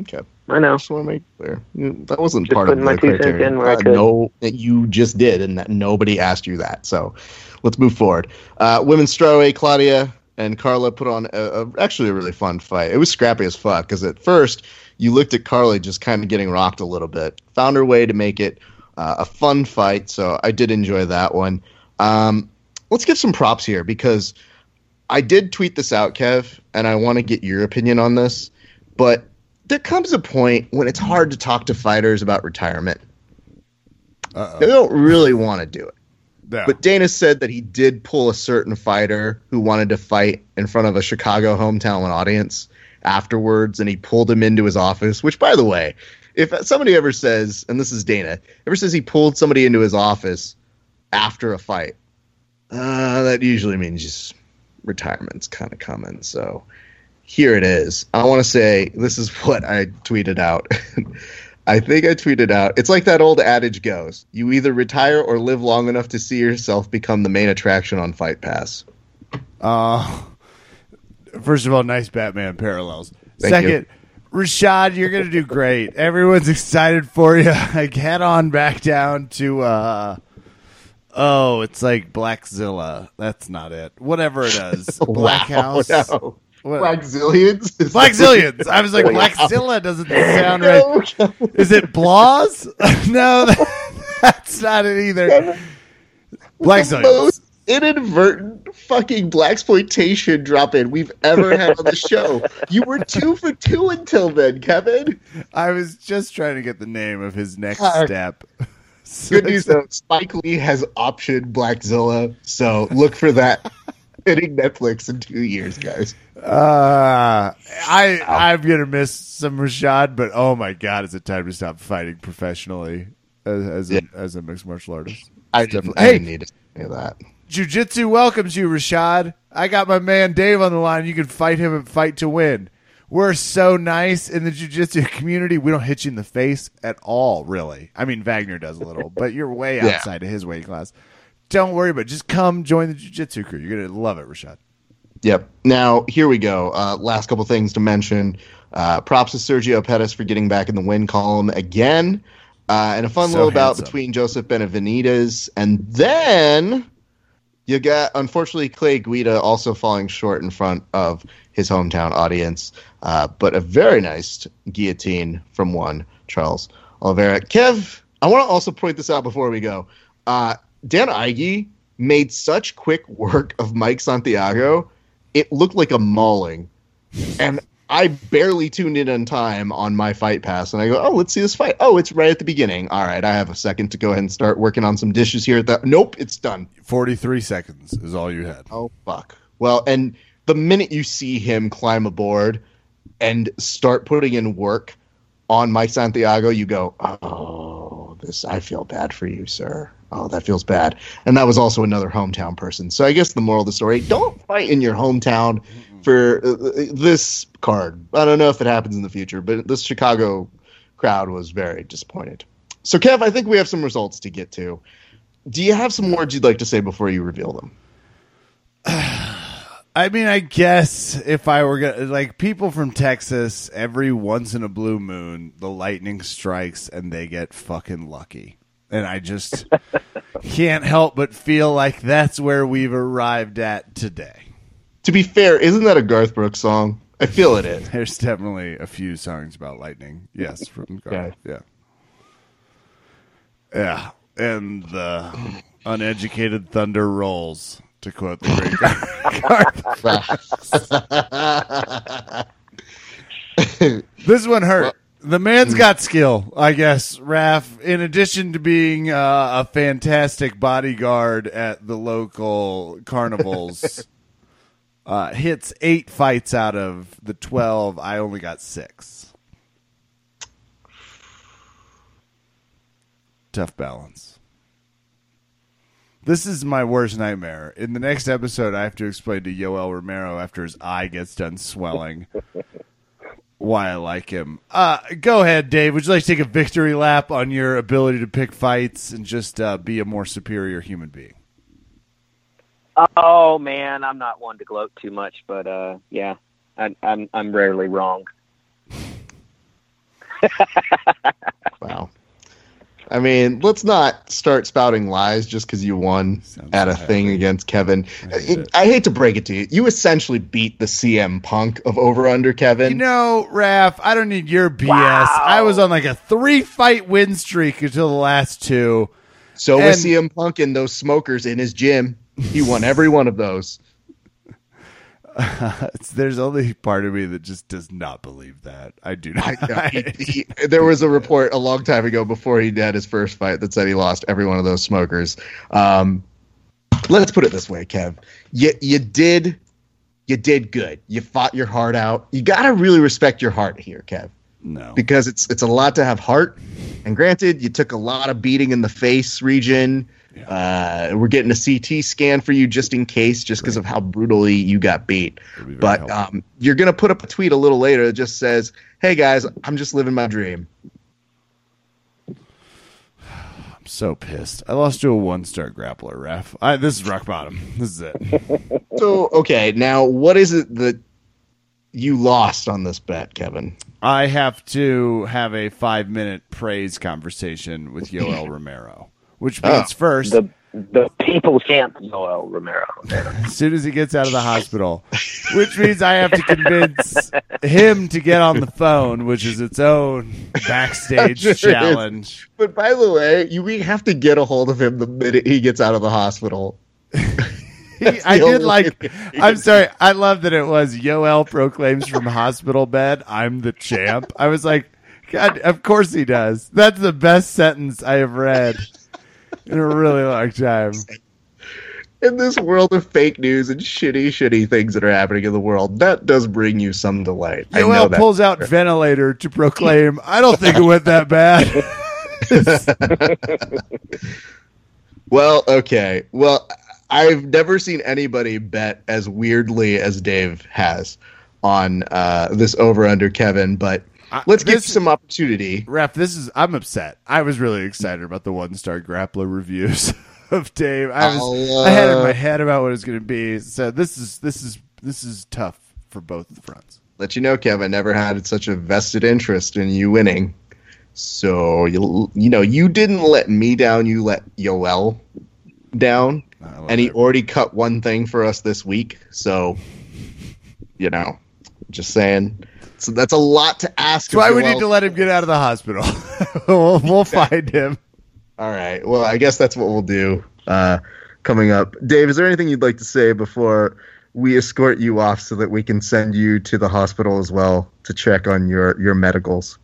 [SPEAKER 2] Okay.
[SPEAKER 3] I know.
[SPEAKER 2] just want to make clear. That wasn't
[SPEAKER 3] Just
[SPEAKER 2] part of
[SPEAKER 3] my two cents in where I
[SPEAKER 2] Uh,
[SPEAKER 3] could.
[SPEAKER 2] No, that you just did, and that nobody asked you that. So let's move forward. Uh, women's strawweight, Claudia and Carla put on a, a, actually a really fun fight. It was scrappy as fuck because at first you looked at Carla just kind of getting rocked a little bit, found her way to make it uh, a fun fight. So I did enjoy that one. Um, let's give some props here because I did tweet this out, Kev, and I want to get your opinion on this. But there comes a point when it's hard to talk to fighters about retirement. They
[SPEAKER 1] Uh-oh.
[SPEAKER 2] don't really want to do it.
[SPEAKER 1] No.
[SPEAKER 2] But Dana said that he did pull a certain fighter who wanted to fight in front of a Chicago hometown audience afterwards, and he pulled him into his office. Which, by the way, if somebody ever says, and this is Dana, ever says he pulled somebody into his office after a fight, uh, that usually means just retirement's kind of coming. So here it is. I want to say this is what I tweeted out. I think I tweeted out. It's like that old adage goes: you either retire or live long enough to see yourself become the main attraction on Fight Pass.
[SPEAKER 1] Uh, first of all, nice Batman parallels.
[SPEAKER 2] Thank
[SPEAKER 1] Second, Rashad, you're going to do great. Everyone's excited for you. Like, head on back down to, uh, oh, it's like Blackzilla. That's not it. Whatever it is. Black
[SPEAKER 2] Wow,
[SPEAKER 1] House.
[SPEAKER 2] no.
[SPEAKER 1] What-
[SPEAKER 2] Black Zillions.
[SPEAKER 1] Black I was like, Blackzilla doesn't sound right.
[SPEAKER 2] No,
[SPEAKER 1] Is it Blaws? no, that's not it either. Black
[SPEAKER 2] the
[SPEAKER 1] Zillions.
[SPEAKER 2] most inadvertent fucking black exploitation drop in we've ever had on the show. You were two for two until then, Kevin.
[SPEAKER 1] I was just trying to get the name of his next
[SPEAKER 2] God.
[SPEAKER 1] step.
[SPEAKER 2] Good news though, Spike Lee has optioned Blackzilla, so look for that hitting Netflix in two years, guys.
[SPEAKER 1] Uh, I I'm gonna miss some Rashad, but oh my god, is it time to stop fighting professionally? as, as,
[SPEAKER 2] Yeah.
[SPEAKER 1] a, as a mixed martial artist.
[SPEAKER 2] I
[SPEAKER 1] definitely-
[SPEAKER 2] I didn't need to say that.
[SPEAKER 1] Jiu-Jitsu welcomes you, Rashad. I got my man Dave on the line. You can fight him and fight to win. We're so nice in the jiu-jitsu community. We don't hit you in the face at all, really. I mean, Wagner does a little, but you're way
[SPEAKER 2] Yeah.
[SPEAKER 1] outside of his weight class. Don't worry about it. Just come join the jiu-jitsu crew. You're going to love it, Rashad.
[SPEAKER 2] Yep. Now here we go. Uh, last couple things to mention. Uh, props to Sergio Pettis for getting back in the win column again, uh, and a fun
[SPEAKER 1] So
[SPEAKER 2] little bout between Joseph Benavidez and then you got unfortunately Clay Guida also falling short in front of his hometown audience, uh, but a very nice guillotine from one Charles Oliveira. Kev, I want to also point this out before we go. Uh, Dan Ige made such quick work of Mike Santiago, it looked like a mauling. And I barely tuned in on time on my fight pass, and I go, "Oh, let's see this fight. Oh, it's right at the beginning. All right, I have a second to go ahead and start working on some dishes here. At that, nope, it's done.
[SPEAKER 1] 43 seconds is all you had.
[SPEAKER 2] Oh fuck. Well, and the minute you see him climb aboard and start putting in work on Mike Santiago, you go, "Oh, this I feel bad for you, sir. Oh, that feels bad." And that was also another hometown person. So I guess the moral of the story: don't fight in your hometown for uh, this card. I don't know if it happens in the future, but this Chicago crowd was very disappointed. So, Kev, I think we have some results to get to. Do you have some words you'd like to say before you reveal them?
[SPEAKER 1] I mean, I guess if I were gonna like people from Texas, every once in a blue moon, the lightning strikes and they get fucking lucky, and I just can't help but feel like that's where we've arrived at today.
[SPEAKER 2] To be fair, isn't that a Garth Brooks song? I feel it is.
[SPEAKER 1] There's definitely a few songs about lightning. Yes, from Garth. Yeah, yeah, and the uneducated thunder rolls. To quote the great Garth. This one hurt. The man's got skill, I guess, Raf. In addition to being uh, a fantastic bodyguard at the local carnivals, uh, hits eight fights out of the 12. I only got six. Tough balance. This is my worst nightmare. In the next episode, I have to explain to Yoel Romero after his eye gets done swelling why I like him. Uh, go ahead, Dave. Would you like to take a victory lap on your ability to pick fights and just uh, be a more superior human being?
[SPEAKER 3] Oh man, I'm not one to gloat too much, but uh, yeah, I, I'm I'm rarely wrong.
[SPEAKER 2] Wow. I mean, let's not start spouting lies just because you won
[SPEAKER 1] Sounds
[SPEAKER 2] at a thing
[SPEAKER 1] happy.
[SPEAKER 2] against Kevin.
[SPEAKER 1] I hate
[SPEAKER 2] I, hate to break it to you. You essentially beat the CM Punk of Over Under Kevin.
[SPEAKER 1] You know, Raf, I don't need your BS.
[SPEAKER 3] Wow.
[SPEAKER 1] I was on like a three fight win streak until the last two.
[SPEAKER 2] so was
[SPEAKER 1] and-
[SPEAKER 2] CM Punk and those smokers in his gym. He won every one of those.
[SPEAKER 1] It's- There's only part of me that just does not believe that. I do
[SPEAKER 2] I,
[SPEAKER 1] not.
[SPEAKER 2] he- he- there was a report a long time ago before he had his first fight that said he lost every one of those smokers. Um, let's put it this way, Kev. You you did you did good. You fought your heart out. You got to really respect your heart here, Kev,
[SPEAKER 1] no.
[SPEAKER 2] because it's it's a lot to have heart. And granted, you took a lot of beating in the face region. Uh, we're getting a CT scan for you just in case, just because of how brutally you got beat.
[SPEAKER 1] Be
[SPEAKER 2] But um, you're gonna put up a tweet a little later that just says, "Hey guys, I'm just living my dream."
[SPEAKER 1] I'm so pissed. I lost to a one star grappler, Raf. I, this is rock bottom. This is it.
[SPEAKER 2] So okay, now what is it that you lost on this bet, Kevin?
[SPEAKER 1] I have to have a five minute praise conversation with Yoel Romero, which oh. means
[SPEAKER 2] Oh,
[SPEAKER 1] first,
[SPEAKER 3] The the people's champ, Yoel Romero.
[SPEAKER 1] as soon as he gets out of the hospital, which means I have to convince him to get on the phone, which is its own backstage
[SPEAKER 2] Sure is.
[SPEAKER 1] challenge.
[SPEAKER 2] But by the way, you we have to get a hold of him the minute he gets out of the hospital.
[SPEAKER 1] He, I did like.
[SPEAKER 2] way
[SPEAKER 1] I'm sorry. I love that it was Yoel proclaims from hospital bed, "I'm the champ." I was like, God, of course he does. That's the best sentence I have read in a really long time.
[SPEAKER 2] In this world of fake news and shitty, shitty things that are happening in the world, that does bring you some delight. I know that.
[SPEAKER 1] pulls out ventilator to proclaim, "I don't think it went that bad."
[SPEAKER 2] well, okay. Well, I've never seen anybody bet as weirdly as Dave has on uh, this over under Kevin, but let's give some opportunity.
[SPEAKER 1] Ref, this is I'm upset. I was really excited about the one star grappler reviews of Dave. I was
[SPEAKER 2] I'll,
[SPEAKER 1] I had in
[SPEAKER 2] uh,
[SPEAKER 1] my head about what it was going to be. So this is this is this is tough for both fronts.
[SPEAKER 2] Let you know, Kevin I never had such a vested interest in you winning. So you you know you didn't let me down. You let Yoel down, and he
[SPEAKER 1] it.
[SPEAKER 2] already cut one thing for us this week. So you know, just saying. So that's a lot to ask.
[SPEAKER 1] That's why we need to let him get out of the hospital. we'll, we'll find him.
[SPEAKER 2] All right. Well, I guess that's what we'll do uh, coming up. Dave, is there anything you'd like to say before we escort you off so that we can send you to the hospital as well to check on your your medicals?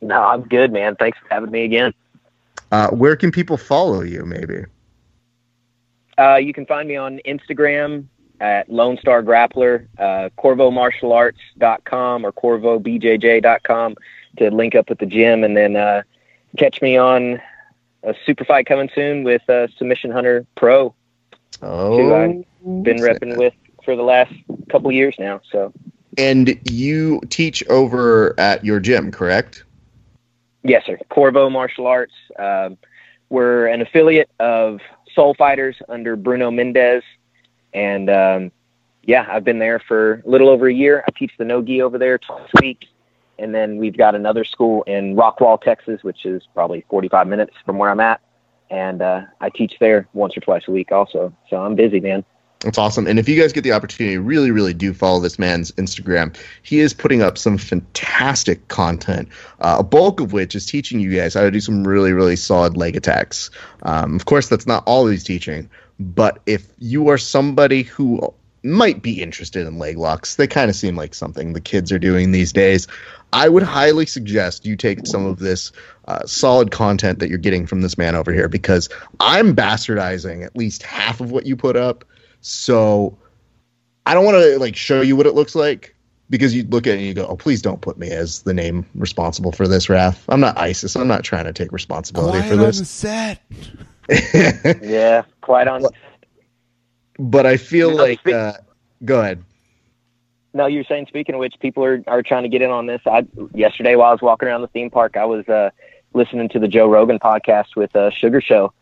[SPEAKER 3] No, I'm good, man. Thanks for having me again.
[SPEAKER 2] Uh, where can people follow you? Maybe.
[SPEAKER 3] Uh, you can find me on Instagram at Lone Star Grappler, uh, CorvoMartialArts.com or CorvoBJJ.com to link up with the gym, and then uh, catch me on a super fight coming soon with uh, Submission Hunter Pro,
[SPEAKER 2] Oh,
[SPEAKER 3] who I've been repping with for the last couple years now. So
[SPEAKER 2] And you teach over at your gym, correct?
[SPEAKER 3] yes, sir. Corvo Martial Arts. Um, we're an affiliate of Soul Fighters under Bruno Mendes, and um, yeah, I've been there for a little over a year. I teach the no gi over there twice a week, and then we've got another school in Rockwall, Texas, which is probably 45 minutes from where I'm at, and uh, I teach there once or twice a week also. So I'm busy, man.
[SPEAKER 2] That's awesome. And if you guys get the opportunity, really, really do follow this man's Instagram. He is putting up some fantastic content, uh, a bulk of which is teaching you guys how to do some really, really solid leg attacks. Um, of course, that's not all he's teaching, but if you are somebody who might be interested in leg locks, they kind of seem like something the kids are doing these days. I would highly suggest you take some of this uh, solid content that you're getting from this man over here because I'm bastardizing at least half of what you put up. So I don't want to like show you what it looks like because you look at it and you go, "Oh, please don't put me as the name responsible for this, Raf. I'm not ISIS. I'm not trying to take responsibility
[SPEAKER 1] Quiet
[SPEAKER 2] for
[SPEAKER 1] on
[SPEAKER 2] this."
[SPEAKER 1] the set.
[SPEAKER 3] Yeah, quite on.
[SPEAKER 2] but I feel
[SPEAKER 3] You know,
[SPEAKER 2] like uh, go ahead.
[SPEAKER 3] No, you were saying. Speaking of which, people are, are trying to get in on this. I yesterday while I was walking around the theme park, I was uh, listening to the Joe Rogan podcast with uh, Sugar Show,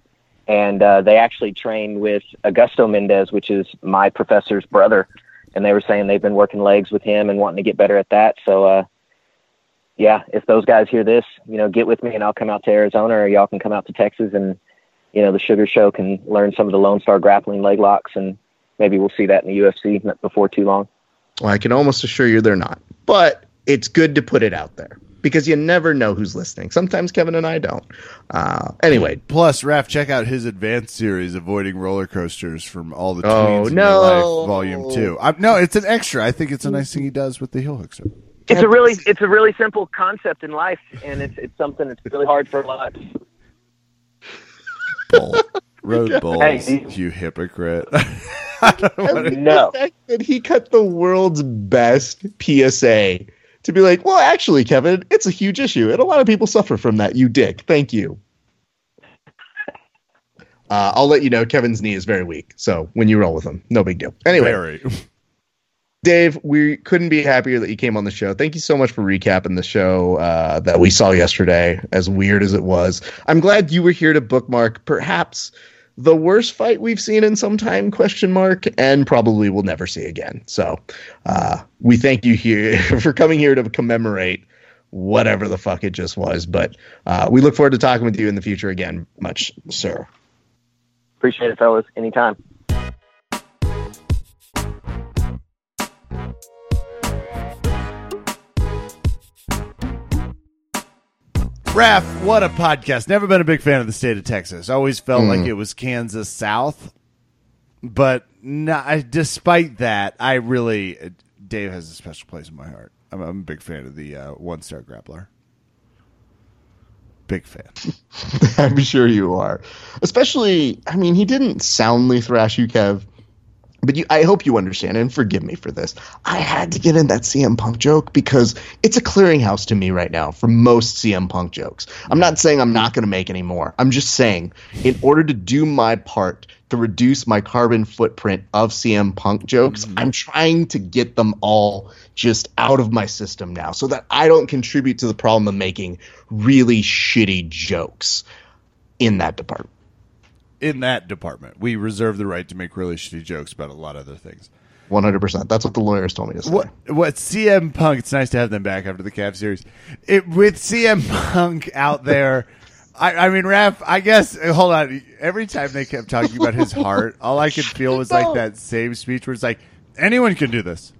[SPEAKER 3] and uh, they actually trained with Augusto Mendes, which is my professor's brother, and they were saying they've been working legs with him and wanting to get better at that. So, uh, yeah, if those guys hear this, you know, get with me and I'll come out to Arizona, or y'all can come out to Texas, and you know, the Sugar Show can learn some of the Lone Star grappling leg locks, and maybe we'll see that in the UFC before too long.
[SPEAKER 2] Well, I can almost assure you they're not. But it's good to put it out there because you never know who's listening. Sometimes Kevin and I don't. Uh, anyway,
[SPEAKER 1] Plus, Raf, check out his advanced series, avoiding roller coasters from all the
[SPEAKER 2] Oh,
[SPEAKER 1] tweens in
[SPEAKER 2] no.
[SPEAKER 1] your life, volume two. i no, it's an extra. I think it's a nice thing he does with the heel hooks.
[SPEAKER 3] it's a really it's a really simple concept in life and it's it's something that's really hard for a lot
[SPEAKER 1] Bull. Road bulls,
[SPEAKER 3] Hey.
[SPEAKER 1] you hypocrite. I don't know
[SPEAKER 3] no
[SPEAKER 2] the fact that he cut the world's best PSA to be like, well, actually, Kevin, it's a huge issue, and a lot of people suffer from that. You dick. Thank you. Uh, I'll let you know Kevin's knee is very weak, so when you roll with him, no big deal. Anyway,
[SPEAKER 1] Very.
[SPEAKER 2] Dave, we couldn't be happier that you came on the show. Thank you so much for recapping the show uh, that we saw yesterday, as weird as it was. I'm glad you were here to bookmark perhaps the worst fight we've seen in some time, question mark, and probably will never see again. So uh, we thank you here for coming here to commemorate whatever the fuck it just was. But uh, we look forward to talking with you in the future again, much, sir.
[SPEAKER 3] appreciate it fellas anytime
[SPEAKER 1] Raf, what a podcast. Never been a big fan of the state of Texas. Always felt
[SPEAKER 2] Hmm.
[SPEAKER 1] like it was Kansas South. But no, I, despite that, I really, Dave has a special place in my heart. I'm, I'm a big fan of the uh, one star grappler. Big fan.
[SPEAKER 2] I'm sure you are. Especially, I mean, he didn't soundly thrash you, Kev. But you, I hope you understand and forgive me for this. I had to get in that CM Punk joke because it's a clearinghouse to me right now for most CM Punk jokes. I'm not saying I'm not going to make any more. I'm just saying, in order to do my part to reduce my carbon footprint of CM Punk jokes, mm-hmm. I'm trying to get them all just out of my system now so that I don't contribute to the problem of making really shitty jokes in that department
[SPEAKER 1] in that department. We reserve the right to make really shitty jokes about a lot of other things.
[SPEAKER 2] One hundred percent. That's what the lawyers told me to say.
[SPEAKER 1] What, what CM Punk? It's nice to have them back after the Cav series. It, with CM Punk out there, I, I mean, Raph. I guess. Hold on. Every time they kept talking about his heart, all I could feel was like that same speech where it's like, anyone can do this.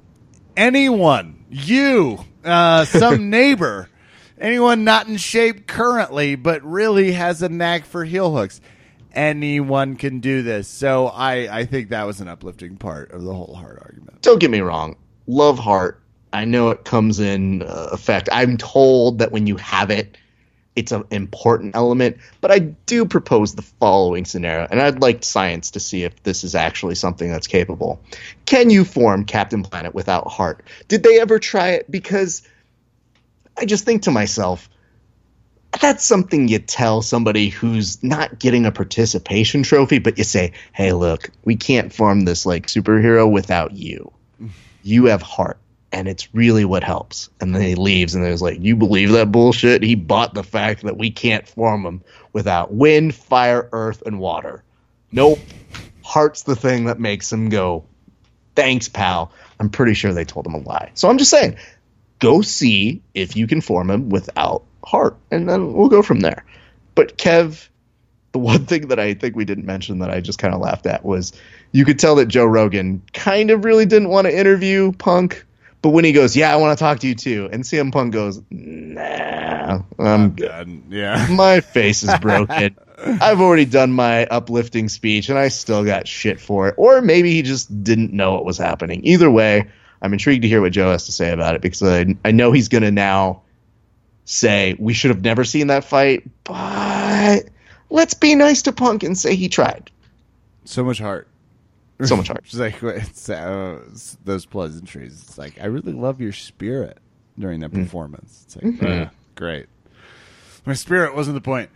[SPEAKER 1] Anyone, you, uh, some neighbor, anyone not in shape currently, but really has a knack for heel hooks anyone can do this. So I, I think that was an uplifting part of the whole heart argument.
[SPEAKER 2] Don't get me wrong. Love heart. I know it comes in uh, effect. I'm told that when you have it, it's an important element. But I do propose the following scenario, and I'd like science to see if this is actually something that's capable. Can you form Captain Planet without heart? Did they ever try it? Because I just think to myself, that's something you tell somebody who's not getting a participation trophy, but you say, "Hey, look, we can't form this like superhero without you. You have heart, and it's really what helps." And then he leaves, and there's like, "You believe that bullshit?" He bought the fact that we can't form them without wind, fire, earth, and water. Nope, heart's the thing that makes him go. Thanks, pal. I'm pretty sure they told him a lie. So I'm just saying, go see if you can form him without heart, and then we'll go from there. But Kev, the one thing that I think we didn't mention that I just kind of laughed at was you could tell that Joe Rogan kind of really didn't want to interview Punk, but when he goes, "Yeah, I want to talk to you too," and CM Punk goes, "Nah, I'm good.
[SPEAKER 1] Yeah,
[SPEAKER 2] my face is broken." I've already done my uplifting speech and I still got shit for it. Or maybe he just didn't know what was happening. Either way, I'm intrigued to hear what Joe has to say about it because I, I know he's going to now say we should have never seen that fight, but let's be nice to Punk and say he tried.
[SPEAKER 1] So much heart.
[SPEAKER 2] So much heart.
[SPEAKER 1] it's like it's, uh, those pleasantries. It's like I really love your spirit during that mm. performance. It's like mm-hmm. uh, great. My spirit wasn't the point.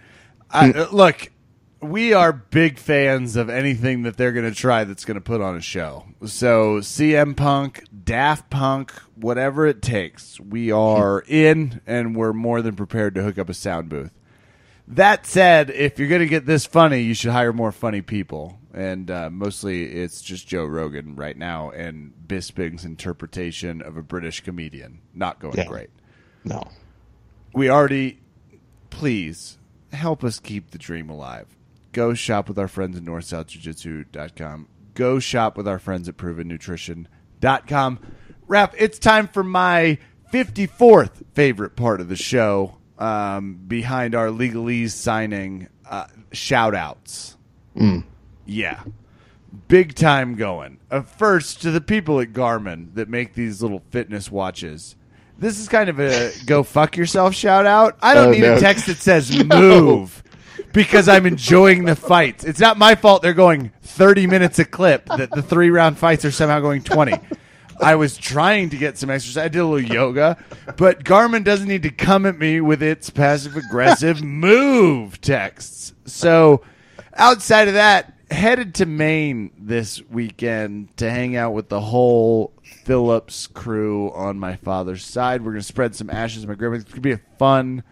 [SPEAKER 1] I, mm. uh, look, we are big fans of anything that they're going to try that's going to put on a show. So CM Punk, Daft Punk, whatever it takes, we are in and we're more than prepared to hook up a sound booth. That said, if you're going to get this funny, you should hire more funny people. And uh, mostly it's just Joe Rogan right now and Bisping's interpretation of a British comedian. Not going yeah. great.
[SPEAKER 2] No.
[SPEAKER 1] We already, please help us keep the dream alive go shop with our friends at northsouthjujitsu.com. Go shop with our friends at provennutrition.com. Raph, it's time for my 54th favorite part of the show um, behind our legalese signing uh, shout outs.
[SPEAKER 2] Mm.
[SPEAKER 1] Yeah. Big time going. Uh, first, to the people at Garmin that make these little fitness watches. This is kind of a go fuck yourself shout out. I don't oh, need no. a text that says move because I'm enjoying the fights. It's not my fault they're going 30 minutes a clip, that the three round fights are somehow going 20. I was trying to get some exercise. I did a little yoga, but Garmin doesn't need to come at me with its passive aggressive move texts. So, outside of that, headed to Maine this weekend to hang out with the whole Phillips crew on my father's side. We're going to spread some ashes in my grave. It's going to be a fun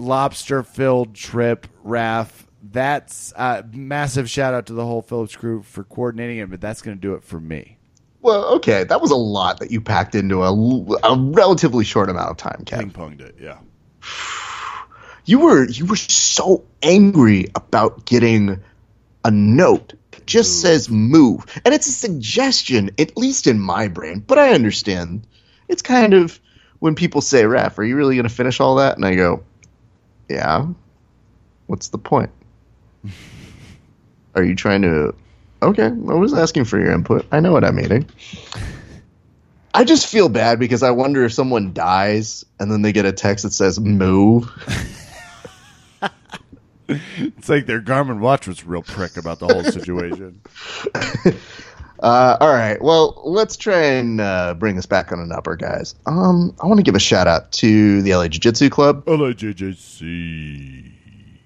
[SPEAKER 1] lobster filled trip, Raph. That's a uh, massive shout out to the whole Phillips crew for coordinating it, but that's going to do it for me.
[SPEAKER 2] Well, okay, that was a lot that you packed into a, a relatively short amount of time.
[SPEAKER 1] Ping ponged it, yeah.
[SPEAKER 2] You were you were so angry about getting a note that just move. says move, and it's a suggestion, at least in my brain. But I understand. It's kind of when people say, "Raph, are you really going to finish all that?" And I go, yeah. What's the point? Are you trying to. Okay, I was asking for your input. I know what I'm eating. I just feel bad because I wonder if someone dies and then they get a text that says move.
[SPEAKER 1] it's like their Garmin watch was real prick about the whole situation.
[SPEAKER 2] Uh, all right. Well, let's try and uh, bring this back on an upper, guys. Um, I want to give a shout out to the LA Jiu Jitsu Club.
[SPEAKER 1] LAJJC.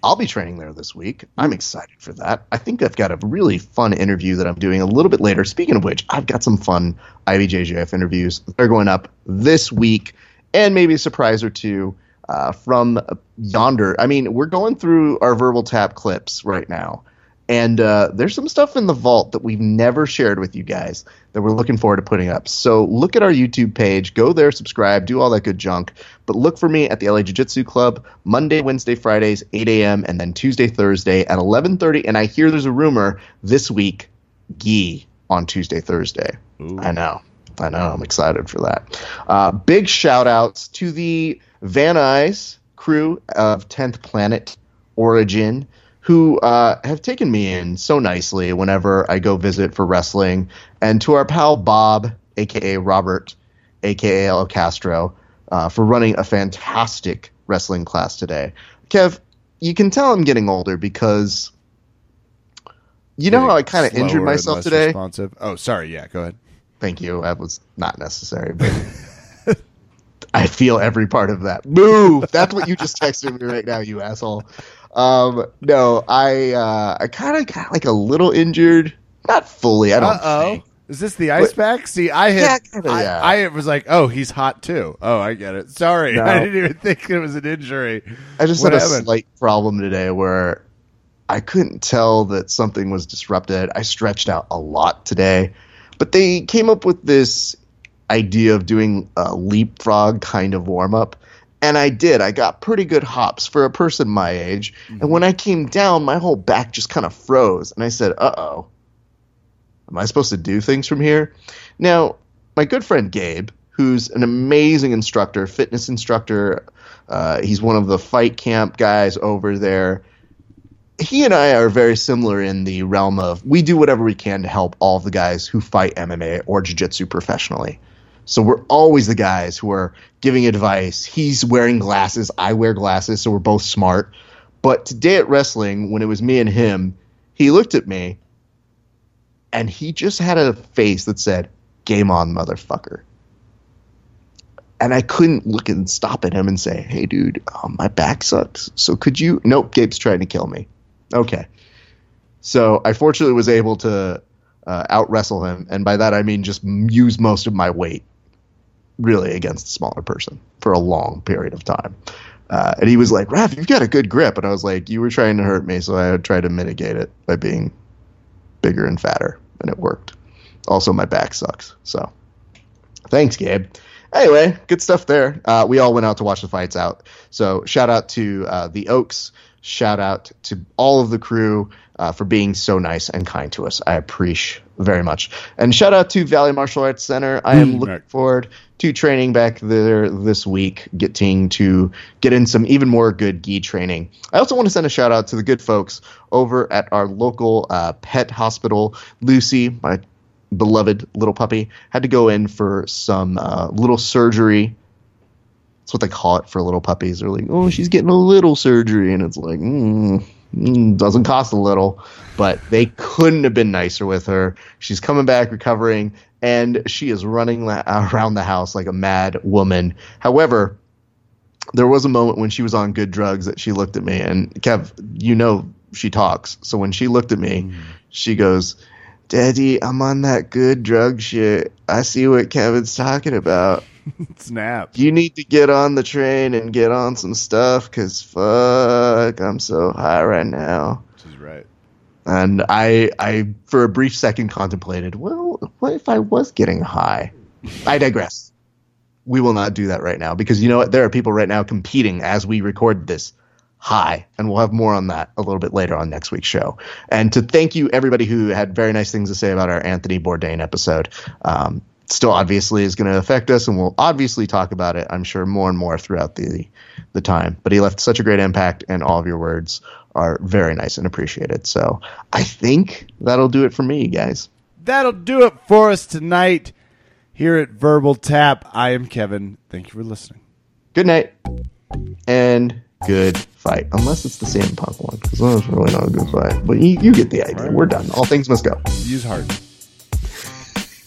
[SPEAKER 2] I'll be training there this week. I'm excited for that. I think I've got a really fun interview that I'm doing a little bit later. Speaking of which, I've got some fun IBJJF interviews. They're going up this week, and maybe a surprise or two uh, from yonder. I mean, we're going through our verbal tap clips right now. And uh, there's some stuff in the vault that we've never shared with you guys that we're looking forward to putting up. So look at our YouTube page, go there, subscribe, do all that good junk. But look for me at the LA Jiu Jitsu Club Monday, Wednesday, Fridays, 8 a.m., and then Tuesday, Thursday at 11:30. And I hear there's a rumor this week, Gi on Tuesday, Thursday.
[SPEAKER 1] Ooh.
[SPEAKER 2] I know, I know, I'm excited for that. Uh, big shout outs to the Van Nuys crew of 10th Planet Origin who uh, have taken me in so nicely whenever I go visit for wrestling, and to our pal Bob, aka Robert, aka El Castro, uh, for running a fantastic wrestling class today. Kev, you can tell I'm getting older because you know how I kind of injured myself today.
[SPEAKER 1] Responsive. Oh, sorry. Yeah, go ahead.
[SPEAKER 2] Thank you. That was not necessary, but I feel every part of that. Move. That's what you just texted me right now, you asshole. Um, no, I uh, I kind of got like a little injured, not fully. I don't.
[SPEAKER 1] Oh. Is this the ice pack? See, I hit.
[SPEAKER 2] Yeah,
[SPEAKER 1] I,
[SPEAKER 2] yeah.
[SPEAKER 1] I was like, oh, he's hot too. Oh, I get it. Sorry,
[SPEAKER 2] No.
[SPEAKER 1] I didn't even think it was an injury.
[SPEAKER 2] I just
[SPEAKER 1] What
[SPEAKER 2] had a
[SPEAKER 1] happened?
[SPEAKER 2] slight problem today where I couldn't tell that something was disrupted. I stretched out a lot today, but they came up with this idea of doing a leapfrog kind of warm up. And I did. I got pretty good hops for a person my age. And when I came down, my whole back just kind of froze. And I said, uh oh, am I supposed to do things from here? Now, my good friend Gabe, who's an amazing instructor, fitness instructor, uh, he's one of the fight camp guys over there. He and I are very similar in the realm of we do whatever we can to help all the guys who fight MMA or jiu jitsu professionally. So we're always the guys who are giving advice. He's wearing glasses, I wear glasses, so we're both smart. But today at wrestling, when it was me and him, he looked at me and he just had a face that said, Game on, motherfucker. And I couldn't look and stop at him and say, Hey, dude, um, my back sucks. So could you? Nope, Gabe's trying to kill me. Okay. So I fortunately was able to uh, out wrestle him. And by that, I mean just use most of my weight really against a smaller person for a long period of time. Uh, and he was like, Raph, you've got a good grip. And I was like, You were trying to hurt me. So I tried to mitigate it by being bigger and fatter. And it worked. Also, my back sucks. So thanks, Gabe. Anyway, good stuff there. Uh, we all went out to watch the fights out. So shout out to uh, the Oaks. Shout out to all of the crew uh, for being so nice and kind to us. I appreciate very much. And shout out to Valley Martial Arts Center. I am looking
[SPEAKER 1] right.
[SPEAKER 2] forward to training back there this week, getting to get in some even more good gi training. I also want to send a shout out to the good folks over at our local uh, pet hospital. Lucy, my beloved little puppy, had to go in for some uh, little surgery. That's what they call it for little puppies. They're like, oh, she's getting a little surgery, and it's like, mm, Mm, doesn't cost a little, but they couldn't have been nicer with her. She's coming back, recovering, and she is running la- around the house like a mad woman. However, there was a moment when she was on good drugs that she looked at me, and Kev, you know she talks. So when she looked at me, mm. she goes, Daddy, I'm on that good drug shit. I see what Kevin's talking about.
[SPEAKER 1] Snap.
[SPEAKER 2] You need to get on the train and get on some stuff because fuck, I'm so high right now.
[SPEAKER 1] She's right.
[SPEAKER 2] And I, I, for a brief second, contemplated, well, what if I was getting high? I digress. We will not do that right now because you know what? There are people right now competing as we record this high, and we'll have more on that a little bit later on next week's show. And to thank you, everybody who had very nice things to say about our Anthony Bourdain episode. Um, still, obviously, is going to affect us, and we'll obviously talk about it. I'm sure more and more throughout the the time. But he left such a great impact, and all of your words are very nice and appreciated. So I think that'll do it for me, guys.
[SPEAKER 1] That'll do it for us tonight here at Verbal Tap. I am Kevin. Thank you for listening.
[SPEAKER 2] Good night and good fight. Unless it's the CM Punk one, because that's really not a good fight. But you, you get the idea. We're done. All things must go.
[SPEAKER 1] Use hard.